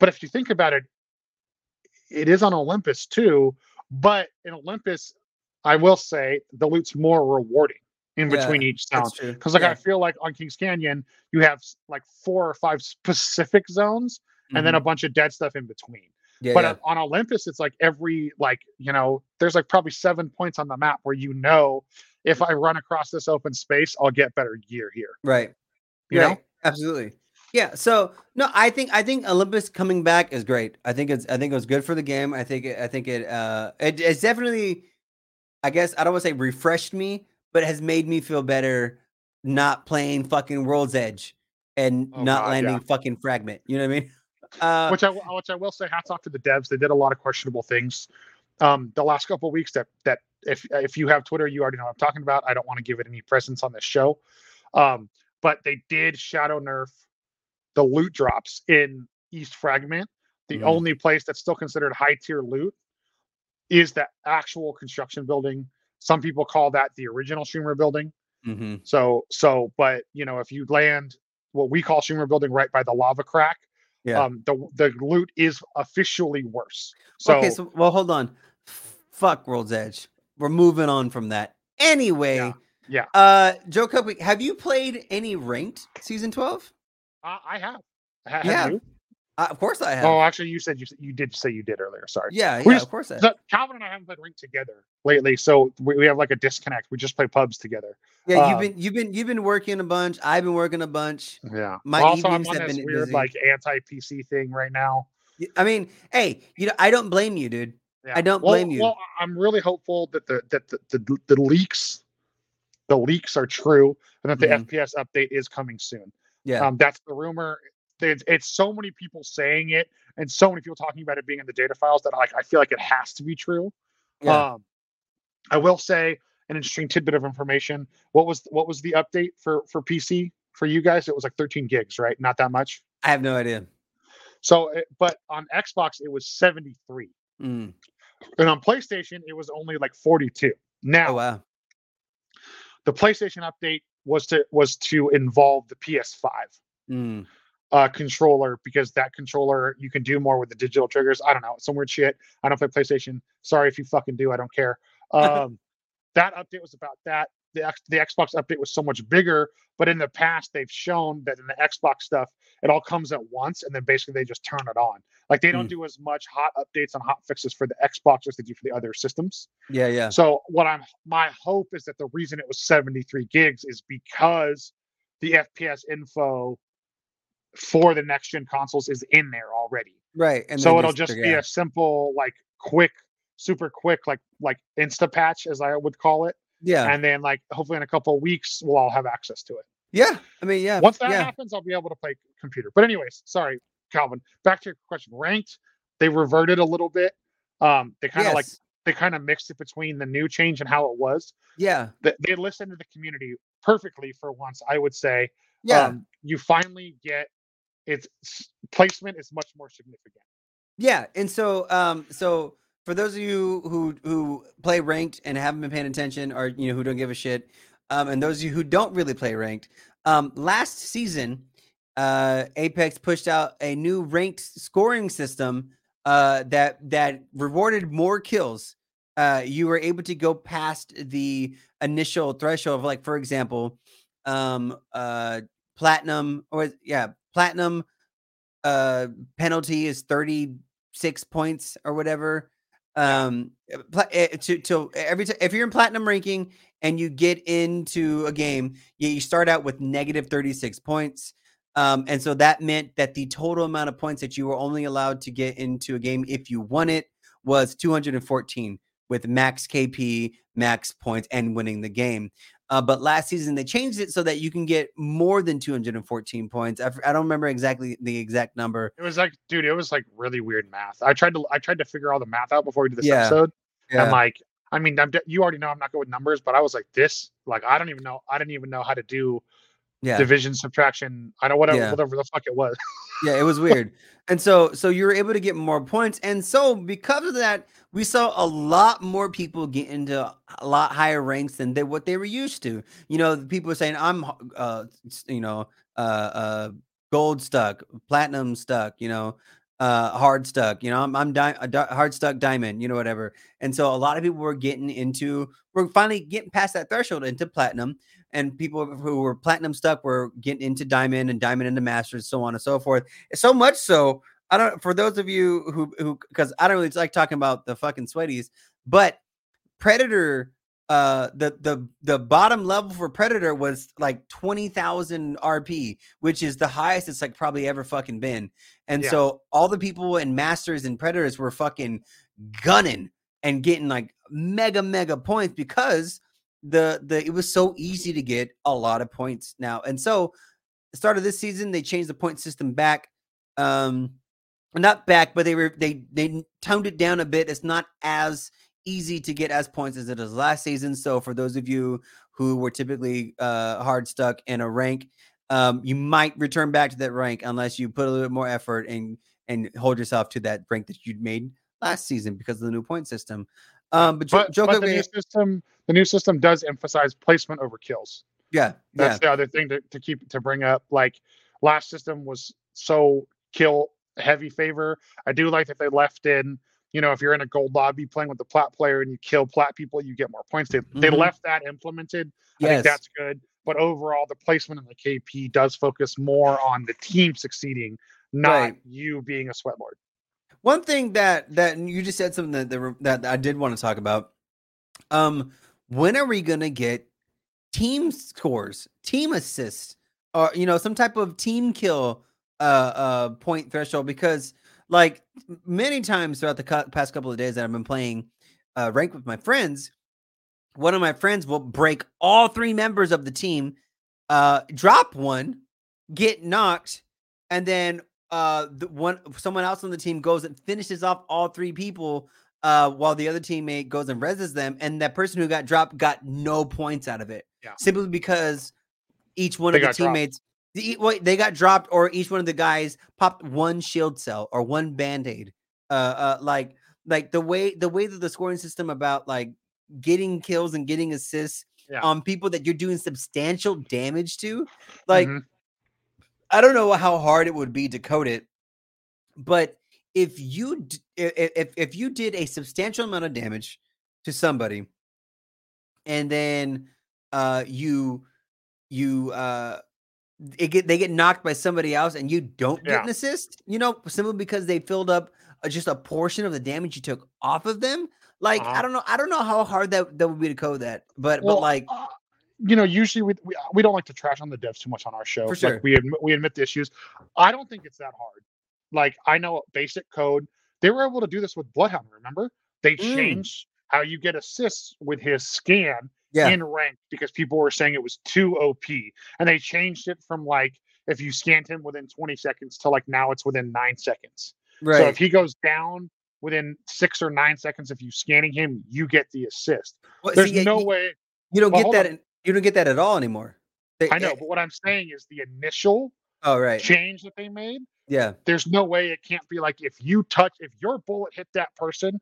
But if you think about it, it is on Olympus too. But in Olympus, I will say the loot's more rewarding in Yeah, between each zone. Because like Yeah. I feel like on Kings Canyon, you have like four or five specific zones and then a bunch of dead stuff in between. yeah, but yeah. on Olympus, it's like every like you know, there's like probably seven points on the map where you know if I run across this open space, I'll get better gear here. right. You right. know, Absolutely. Yeah. So no, I think I think Olympus coming back is great. I think it's I think it was good for the game. I think it, I think it uh it, it's definitely I guess I don't want to say refreshed me, but has made me feel better not playing fucking World's Edge and Oh, not God, landing yeah. fucking fragment. You know what I mean? Uh which I will- which I will say, hats off to the devs. They did a lot of questionable things um, the last couple of weeks. That that if if you have Twitter, you already know what I'm talking about. I don't want to give it any presence on this show, um, but they did shadow nerf the loot drops in East Fragment. The Mhm. only place that's still considered high tier loot is the actual construction building. Some people call that the original Schumer building. mhm. So so, but you know, if you land what we call Schumer building right by the lava crack, Yeah. um, the the loot is officially worse. So, okay, so well hold on. Fuck World's Edge. We're moving on from that. Anyway, Yeah, yeah. Uh Joel Cupcake, have you played any ranked season 12? I, I have. Have Yeah. you? Uh, of course I have. Oh, actually, you said you you did say you did earlier. Sorry. yeah, yeah, just- of course I. So Calvin and I haven't played Rink together lately, so we, we have like a disconnect. We just play pubs together. Yeah, you've um, been you've been you've been working a bunch. I've been working a bunch. Yeah. My also, I'm evenings on have this been weird busy. like anti PC thing right now. I mean, hey, you know, I don't blame you, dude. Yeah. I don't Well- blame you. Well, I'm really hopeful that the that the, the, the leaks, the leaks are true, and that the Mhm. FPS update is coming soon. Yeah, Um, that's the rumor. It's, it's so many people saying it, and so many people talking about it being in the data files that like I feel like it has to be true. yeah. Um, I will say an interesting tidbit of information. What was what was the update for for PC for you guys? It was like 13 gigs, right? Not that much. I have no idea. So, but on Xbox it was 73, Mm. and on PlayStation it was only like 42. Now Oh wow. the PlayStation update was to was to involve the PS5 Mm. Uh, controller because that controller you can do more with the digital triggers. I don't know, some weird shit. I don't play PlayStation. Sorry if you fucking do. I don't care. Um, that update was about that. The X, the Xbox update was so much bigger, but in the past they've shown that in the Xbox stuff it all comes at once, and then basically they just turn it on. Like they don't Mm. do as much hot updates and hot fixes for the Xbox as they do for the other systems. Yeah, yeah. So what I'm my hope is that the reason it was 73 gigs is because the FPS info for the next gen consoles is in there already. Right. And so it'll just be a simple, like quick, super quick, like like insta patch as I would call it. yeah. And then like hopefully in a couple of weeks we'll all have access to it. yeah. I mean, yeah. Once that yeah. happens, I'll be able to play computer. But anyways, sorry, Calvin. Back to your question. Ranked, they reverted a little bit. Um, they kind of like they kind of mixed it between the new change and how it was Yeah. they, they listened to the community perfectly for once i would say Yeah. um, you finally get its placement is much more significant Yeah, and so um so for those of you who who play ranked and haven't been paying attention or you know who don't give a shit, um and those of you who don't really play ranked, um last season uh Apex pushed out a new ranked scoring system uh that that rewarded more kills. Uh you were able to go past the initial threshold of like for example, um uh platinum or yeah, platinum uh penalty is 36 points or whatever um uh, pla- eh, to to every time if you're in platinum ranking and you get into a game you, you start out with negative 36 points um and so that meant that the total amount of points that you were only allowed to get into a game if you won it was 214 with max kp max points and winning the game uh, but last season they changed it so that you can get more than 214 points. I, don't remember exactly the exact number. it was like dude it was like really weird math i tried to i tried to figure all the math out before we did this Yeah. episode and like i mean I'm, you already know i'm not good with numbers but i was like this like i don't even know i didn't even know how to do yeah, division subtraction i don't whatever Yeah. whatever the fuck it was yeah, it was weird. and so, so you were able to get more points, and so because of that, we saw a lot more people get into a lot higher ranks than they what they were used to. You know, people were saying, "I'm, uh, you know, uh, uh, gold stuck, platinum stuck, you know." uh hard stuck you know i'm i'm di- di- hard stuck diamond you know whatever and so a lot of people were getting into we're finally getting past that threshold into platinum and people who were platinum stuck were getting into diamond and diamond into masters so on and so forth so much so i don't for those of you who who because i don't really like talking about the fucking sweaties but predator uh the the the bottom level for predator was like 20,000 rp which is the highest it's like probably ever fucking been and Yeah. so all the people in masters and predators were fucking gunning and getting like mega mega points because the the it was so easy to get a lot of points now and so the start of this season they changed the point system back um not back but they were they they toned it down a bit. It's not as easy to get as points as it is last season. So for those of you who were typically uh hard stuck in a rank um you might return back to that rank unless you put a little bit more effort and and hold yourself to that rank that you'd made last season because of the new point system. Um but, but, Joe but the new system the new system does emphasize placement over kills. Yeah That's yeah. the other thing to, to keep to bring up. Like last system was so kill heavy favor. I do like that they left in, you know, if you're in a gold lobby playing with the plat player and you kill plat people, you get more points. They they Mhm. left that implemented. I yes think that's good. But overall, the placement in the KP does focus more on the team succeeding not Right. you being a sweat lord. One thing that that you just said something that that, that I did want to talk about. Um, when are we gonna get team scores, team assists, or you know some type of team kill uh uh point threshold? Because like many times throughout the past couple of days that I've been playing uh rank with my friends, one of my friends will break all three members of the team, uh, drop one, get knocked, and then uh the one someone else on the team goes and finishes off all three people uh while the other teammate goes and reses them and that person who got dropped got no points out of it Yeah. simply because each one They of the teammates dropped. They got dropped or each one of the guys popped one shield cell or one band-aid uh uh like like the way the way that the scoring system about like getting kills and getting assists Yeah. on people that you're doing substantial damage to like Mhm. I don't know how hard it would be to code it, but if you d- i- i- if if you did a substantial amount of damage to somebody, and then uh you you uh get they get knocked by somebody else and you don't get Yeah. an assist, you know, simply because they filled up uh, just a portion of the damage you took off of them. Like I Uh-huh. don't know, I don't know how hard that that would be to code that, but Well, but like uh, you know, usually we, we we don't like to trash on the devs too much on our show. For Like, sure. we admit, we admit the issues. I don't think it's that hard. Like I know basic code. They were able to do this with Bloodhound. Remember, they Mm. changed how you get assists with his scan yeah, in rank because people were saying it was too OP, and they changed it from like if you scanned him within 20 seconds to like now it's within nine seconds. right. So if he goes down within six or nine seconds, if you scanning him, you get the assist. Well, There's see, no you- way. You don't Well, get that. In, you don't get that at all anymore. They- I know, eh, but what I'm saying is the initial Oh right. change that they made. Yeah. There's no way it can't be like if you touch, if your bullet hit that person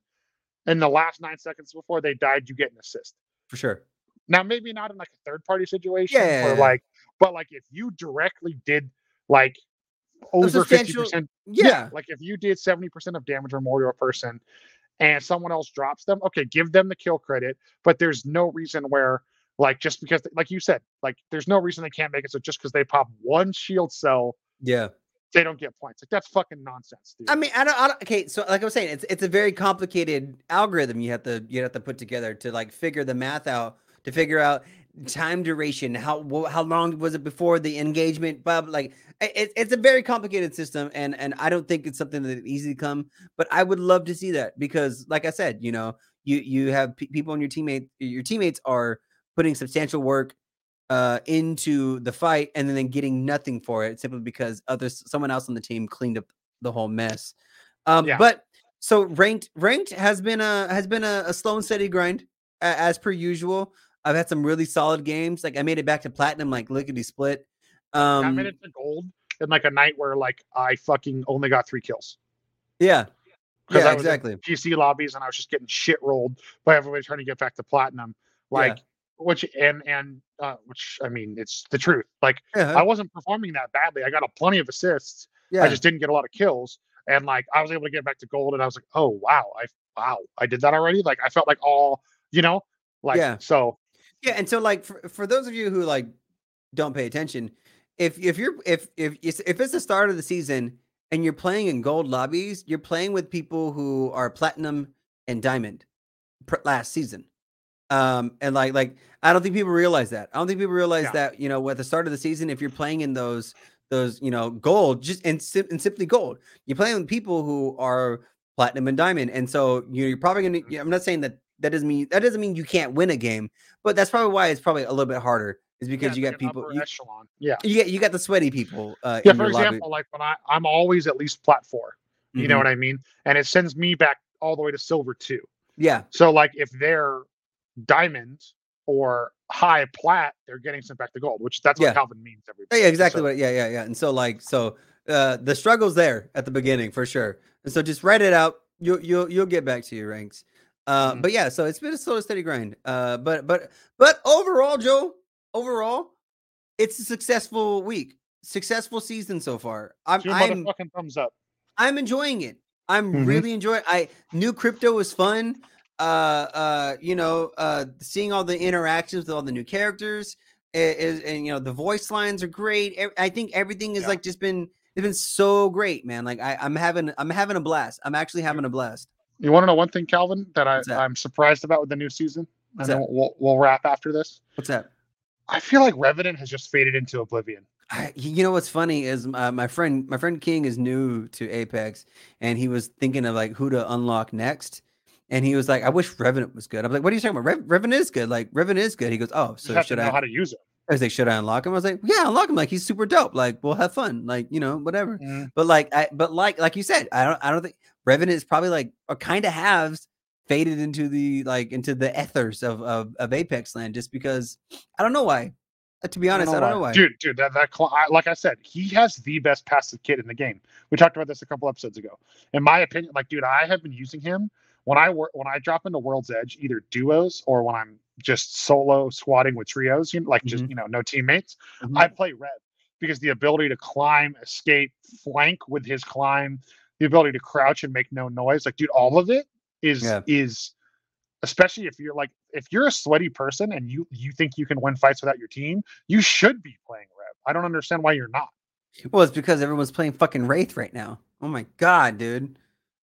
in the last nine seconds before they died, you get an assist. For sure. Now, maybe not in like a third party situation, Yeah, yeah, or like, but like if you directly did like over fifty percent, Yeah. like if you did seventy percent of damage or more to a person, and someone else drops them, okay, give them the kill credit. But there's no reason where, like, just because, like you said, like there's no reason they can't make it so just because they pop one shield cell, Yeah. they don't get points. Like that's fucking nonsense, dude. I mean, I don't, I don't. Okay, so like I was saying, it's it's a very complicated algorithm you have to you have to put together to like figure the math out to figure out time duration. How how long was it before the engagement? But like, it, it's a very complicated system, and and I don't think it's something that easy to come. But I would love to see that because, like I said, you know, you you have pe- people on your teammate, your teammates are putting substantial work uh into the fight and then getting nothing for it simply because others someone else on the team cleaned up the whole mess um Yeah. but so ranked ranked has been a has been a, a slow and steady grind as per usual i've had some really solid games like i made it back to platinum like lickety split um I made it to gold in like a night where like I fucking only got three kills. yeah yeah I was in exactly PC lobbies and I was just getting shit rolled by everybody trying to get back to platinum. Like which and and uh, which I mean it's the truth. Like yeah I wasn't performing that badly. I got a plenty of assists. yeah I just didn't get a lot of kills. And like I was able to get back to gold and I was like, oh wow, I wow, I did that already. Like I felt like all, you know, like Yeah. so Yeah, and so like for, for those of you who like don't pay attention, if if you're if if it's, if it's the start of the season and you're playing in gold lobbies, you're playing with people who are platinum and diamond pr- last season. Um and like like I don't think people realize that. I don't think people realize Yeah. that, you know, at the start of the season if you're playing in those those, you know, gold just and, sim- and simply gold. You're playing with people who are platinum and diamond. And so you know, you're probably going to I'm not saying that that doesn't mean that doesn't mean you can't win a game, but that's probably why it's probably a little bit harder is because it's you got people you, echelon. Yeah. you get you got the sweaty people uh Yeah, for your lobby. example, like when I I'm always at least plat four. You know Mhm. what I mean? And it sends me back all the way to silver two. Yeah. So like if they're diamond or high plat, they're getting sent back to gold, which that's Yeah. what Calvin means every Yeah, exactly So- what yeah, yeah, yeah. And so like so uh the struggle's there at the beginning for sure. And so just write it out. You'll you'll you'll get back to your ranks. Uh Mhm. but yeah, so it's been a slow steady grind. Uh but but but overall, Joe, overall, it's a successful week. Successful season so far. I'm I'm thumbs up. I'm enjoying it. I'm Mhm. really enjoying I new crypto was fun. Uh uh you know, uh seeing all the interactions with all the new characters is and you know the voice lines are great. I think everything is Yeah. like just been it's been so great, man. Like I, I'm having I'm having a blast. I'm actually having a blast. You want to know one thing, Calvin, that, I, that? I'm surprised about with the new season? What's and then we'll, we'll wrap after this. What's that? I feel like Revenant has just faded into oblivion. I, you know what's funny is uh, my friend my friend King is new to Apex and he was thinking of like who to unlock next. And he was like, I wish Revenant was good. I'm like, what are you talking about? Rev- Revenant is good. Like Revenant is good. He goes, Oh, so should know I how to use it. I was like, should I unlock him? I was like, yeah, unlock him. Like he's super dope. Like we'll have fun. Like, you know, whatever. Mm. But like I but like like you said, I don't I don't think Revenant is probably like or kind of has faded into the like into the ethers of, of of Apex land just because I don't know why. Uh, to be honest, I don't know why. Dude, dude, that, that I, like I said, he has the best passive kit in the game. We talked about this a couple episodes ago. In my opinion, like, dude, I have been using him when I work when I drop into World's Edge, either duos or when I'm just solo squatting with trios, you know, like just Mhm. you know, no teammates. Mhm. I play Rev because the ability to climb, escape, flank with his climb, the ability to crouch and make no noise, like, dude, all of it is Yeah. is especially if you're like if you're a sweaty person and you you think you can win fights without your team, you should be playing Rev. I don't understand why you're not. Well, it's because everyone's playing fucking Wraith right now. Oh my god, dude!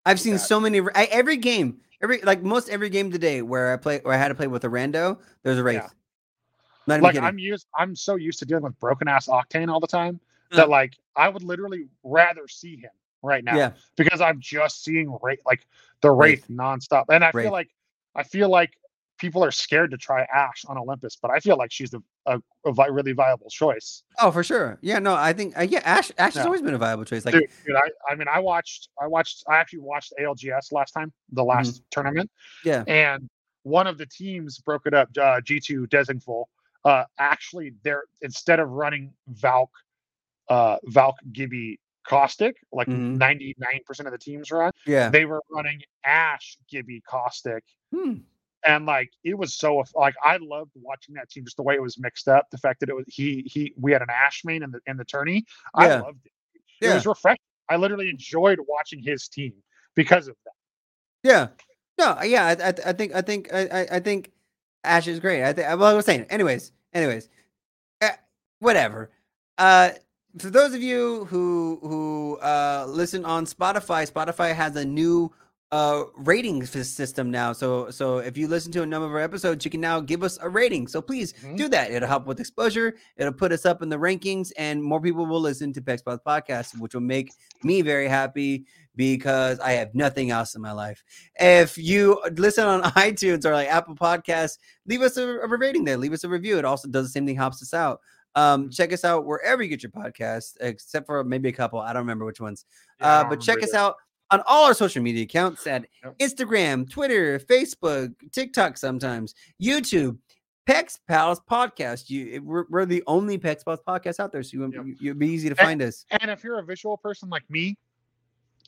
I've seen so many. I, every game, every like most every game today where I play where I had to play with a rando, there's a Wraith. Yeah. Not Like kidding. I'm used I'm so used to dealing with broken ass Octane all the time that like I would literally rather see him right now yeah, because I'm just seeing Wraith like the Wraith, nonstop. And I Wraith. feel like I feel like people are scared to try Ash on Olympus, but I feel like she's a, a, a vi- really viable choice. oh for sure. Yeah, no, I think uh, yeah, Ash Ash has always been a viable choice. Like, dude, dude, I, I mean, I watched, I watched, I actually watched ALGS last time, the last tournament, Mm-hmm. yeah, and one of the teams broke it up. Uh, G2 Desinful, uh, actually, they're instead of running Valk, uh, Valk Gibby Caustic, like Mhm. 99% of the teams run, yeah. they were running Ash Gibby Caustic. Hmm. And like it was so like I loved watching that team just the way it was mixed up. The fact that it was he he we had an Ash main in the in the tourney. I Yeah. loved it. It Yeah. was refreshing. I literally enjoyed watching his team because of that. Yeah. No, yeah, I, I, I think, I think, I, I- I think Ash is great. I think, well, I was saying, anyways, anyways, uh, whatever. Uh, for those of you who who uh listen on Spotify, Spotify has a new uh rating system now. So so if you listen to a number of our episodes, you can now give us a rating. So please Mhm. do that. It'll help with exposure. It'll put us up in the rankings, and more people will listen to Pex Spots podcast, which will make me very happy because I have nothing else in my life. If you listen on iTunes or like Apple Podcasts, leave us a, a rating there. Leave us a review. It also does the same thing, helps us out. Um, check us out wherever you get your podcasts, except for maybe a couple. I don't remember which ones. Yeah, uh, but check us out on all our social media accounts at Yep. Instagram, Twitter, Facebook, TikTok, sometimes YouTube. Pex Pals podcast. You, we're, we're the only Pex Pals podcast out there, so you, Yep. you, you'd be easy to And- find us. And if you're a visual person like me,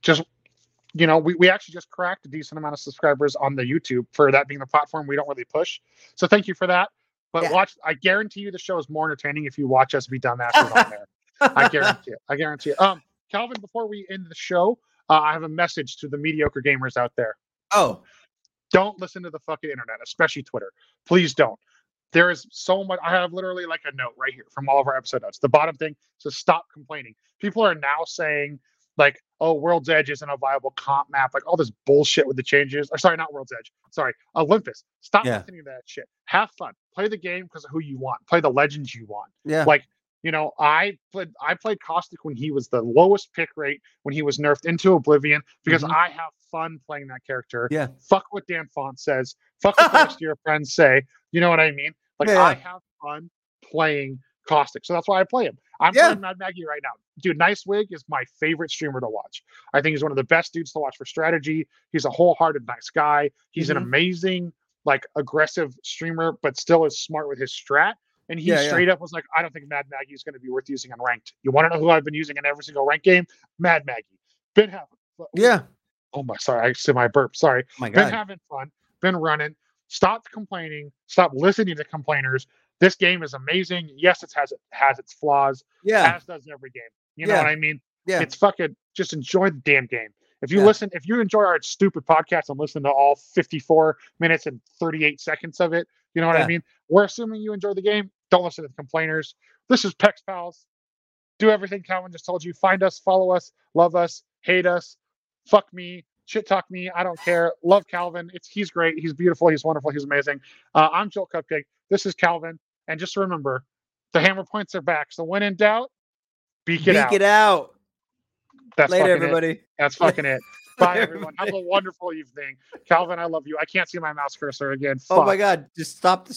just you know, we, we actually just cracked a decent amount of subscribers on the YouTube for that being the platform we don't really push. So thank you for that. But Yeah. watch I guarantee you the show is more entertaining if you watch us be dumbasses on there. I guarantee it. I guarantee it. Um, Calvin, before we end the show, uh, I have a message to the mediocre gamers out there. Oh, Don't listen to the fucking internet, especially Twitter. Please don't. There is so much. I have literally like a note right here from all of our episode notes. The bottom thing says stop complaining. People are now saying like, "Oh, World's Edge isn't a viable comp map." Like all this bullshit with the changes. Or sorry, not World's Edge. Sorry, Olympus. Stop Yeah. listening to that shit. Have fun. Play the game because of who you want. Play the legends you want yeah. like you know i played i played caustic when he was the lowest pick rate when he was nerfed into oblivion because Mhm. i have fun playing that character Yeah. fuck what dan font says fuck what the rest of your friends say you know what i mean like Yeah, i have fun playing caustic so that's why i play him i'm Yeah. playing mad maggie right now dude NiceWigg is my favorite streamer to watch i think he's one of the best dudes to watch for strategy he's a wholehearted nice guy he's an Mhm. amazing like aggressive streamer but still is smart with his strat and he Yeah, yeah. straight up was like, I don't think Mad Maggie is going to be worth using on ranked. You want to know who I've been using in every single ranked game? Mad Maggie. Been having fun. yeah. Oh my, sorry, I said my burp. Sorry. Oh my Been having fun. Been running. Stop complaining. Stop listening to complainers. This game is amazing. Yes, it has it has its flaws, Yeah. as does every game. You know what I mean? Yeah. It's fucking just enjoy the damn game. If you Yeah. listen, if you enjoy our stupid podcast and listen to all 54 minutes and 38 seconds of it, you know what Yeah. I mean? We're assuming you enjoy the game. Don't listen to the complainers. This is Pex Pals. do everything Calvin just told you. Find us, follow us, love us, hate us, fuck me, shit talk me. I don't care. Love Calvin. It's he's great. He's beautiful. He's wonderful. He's amazing. Uh, I'm Joel Cupcake. This is Calvin. And just remember, the hammer points are back. So when in doubt, beak it out. Beak out. it out. That's Later, fucking it. everybody. That's fucking it. Bye, everyone. Have a wonderful evening. Calvin, I love you. I can't see my mouse cursor again. Oh my god, just stop the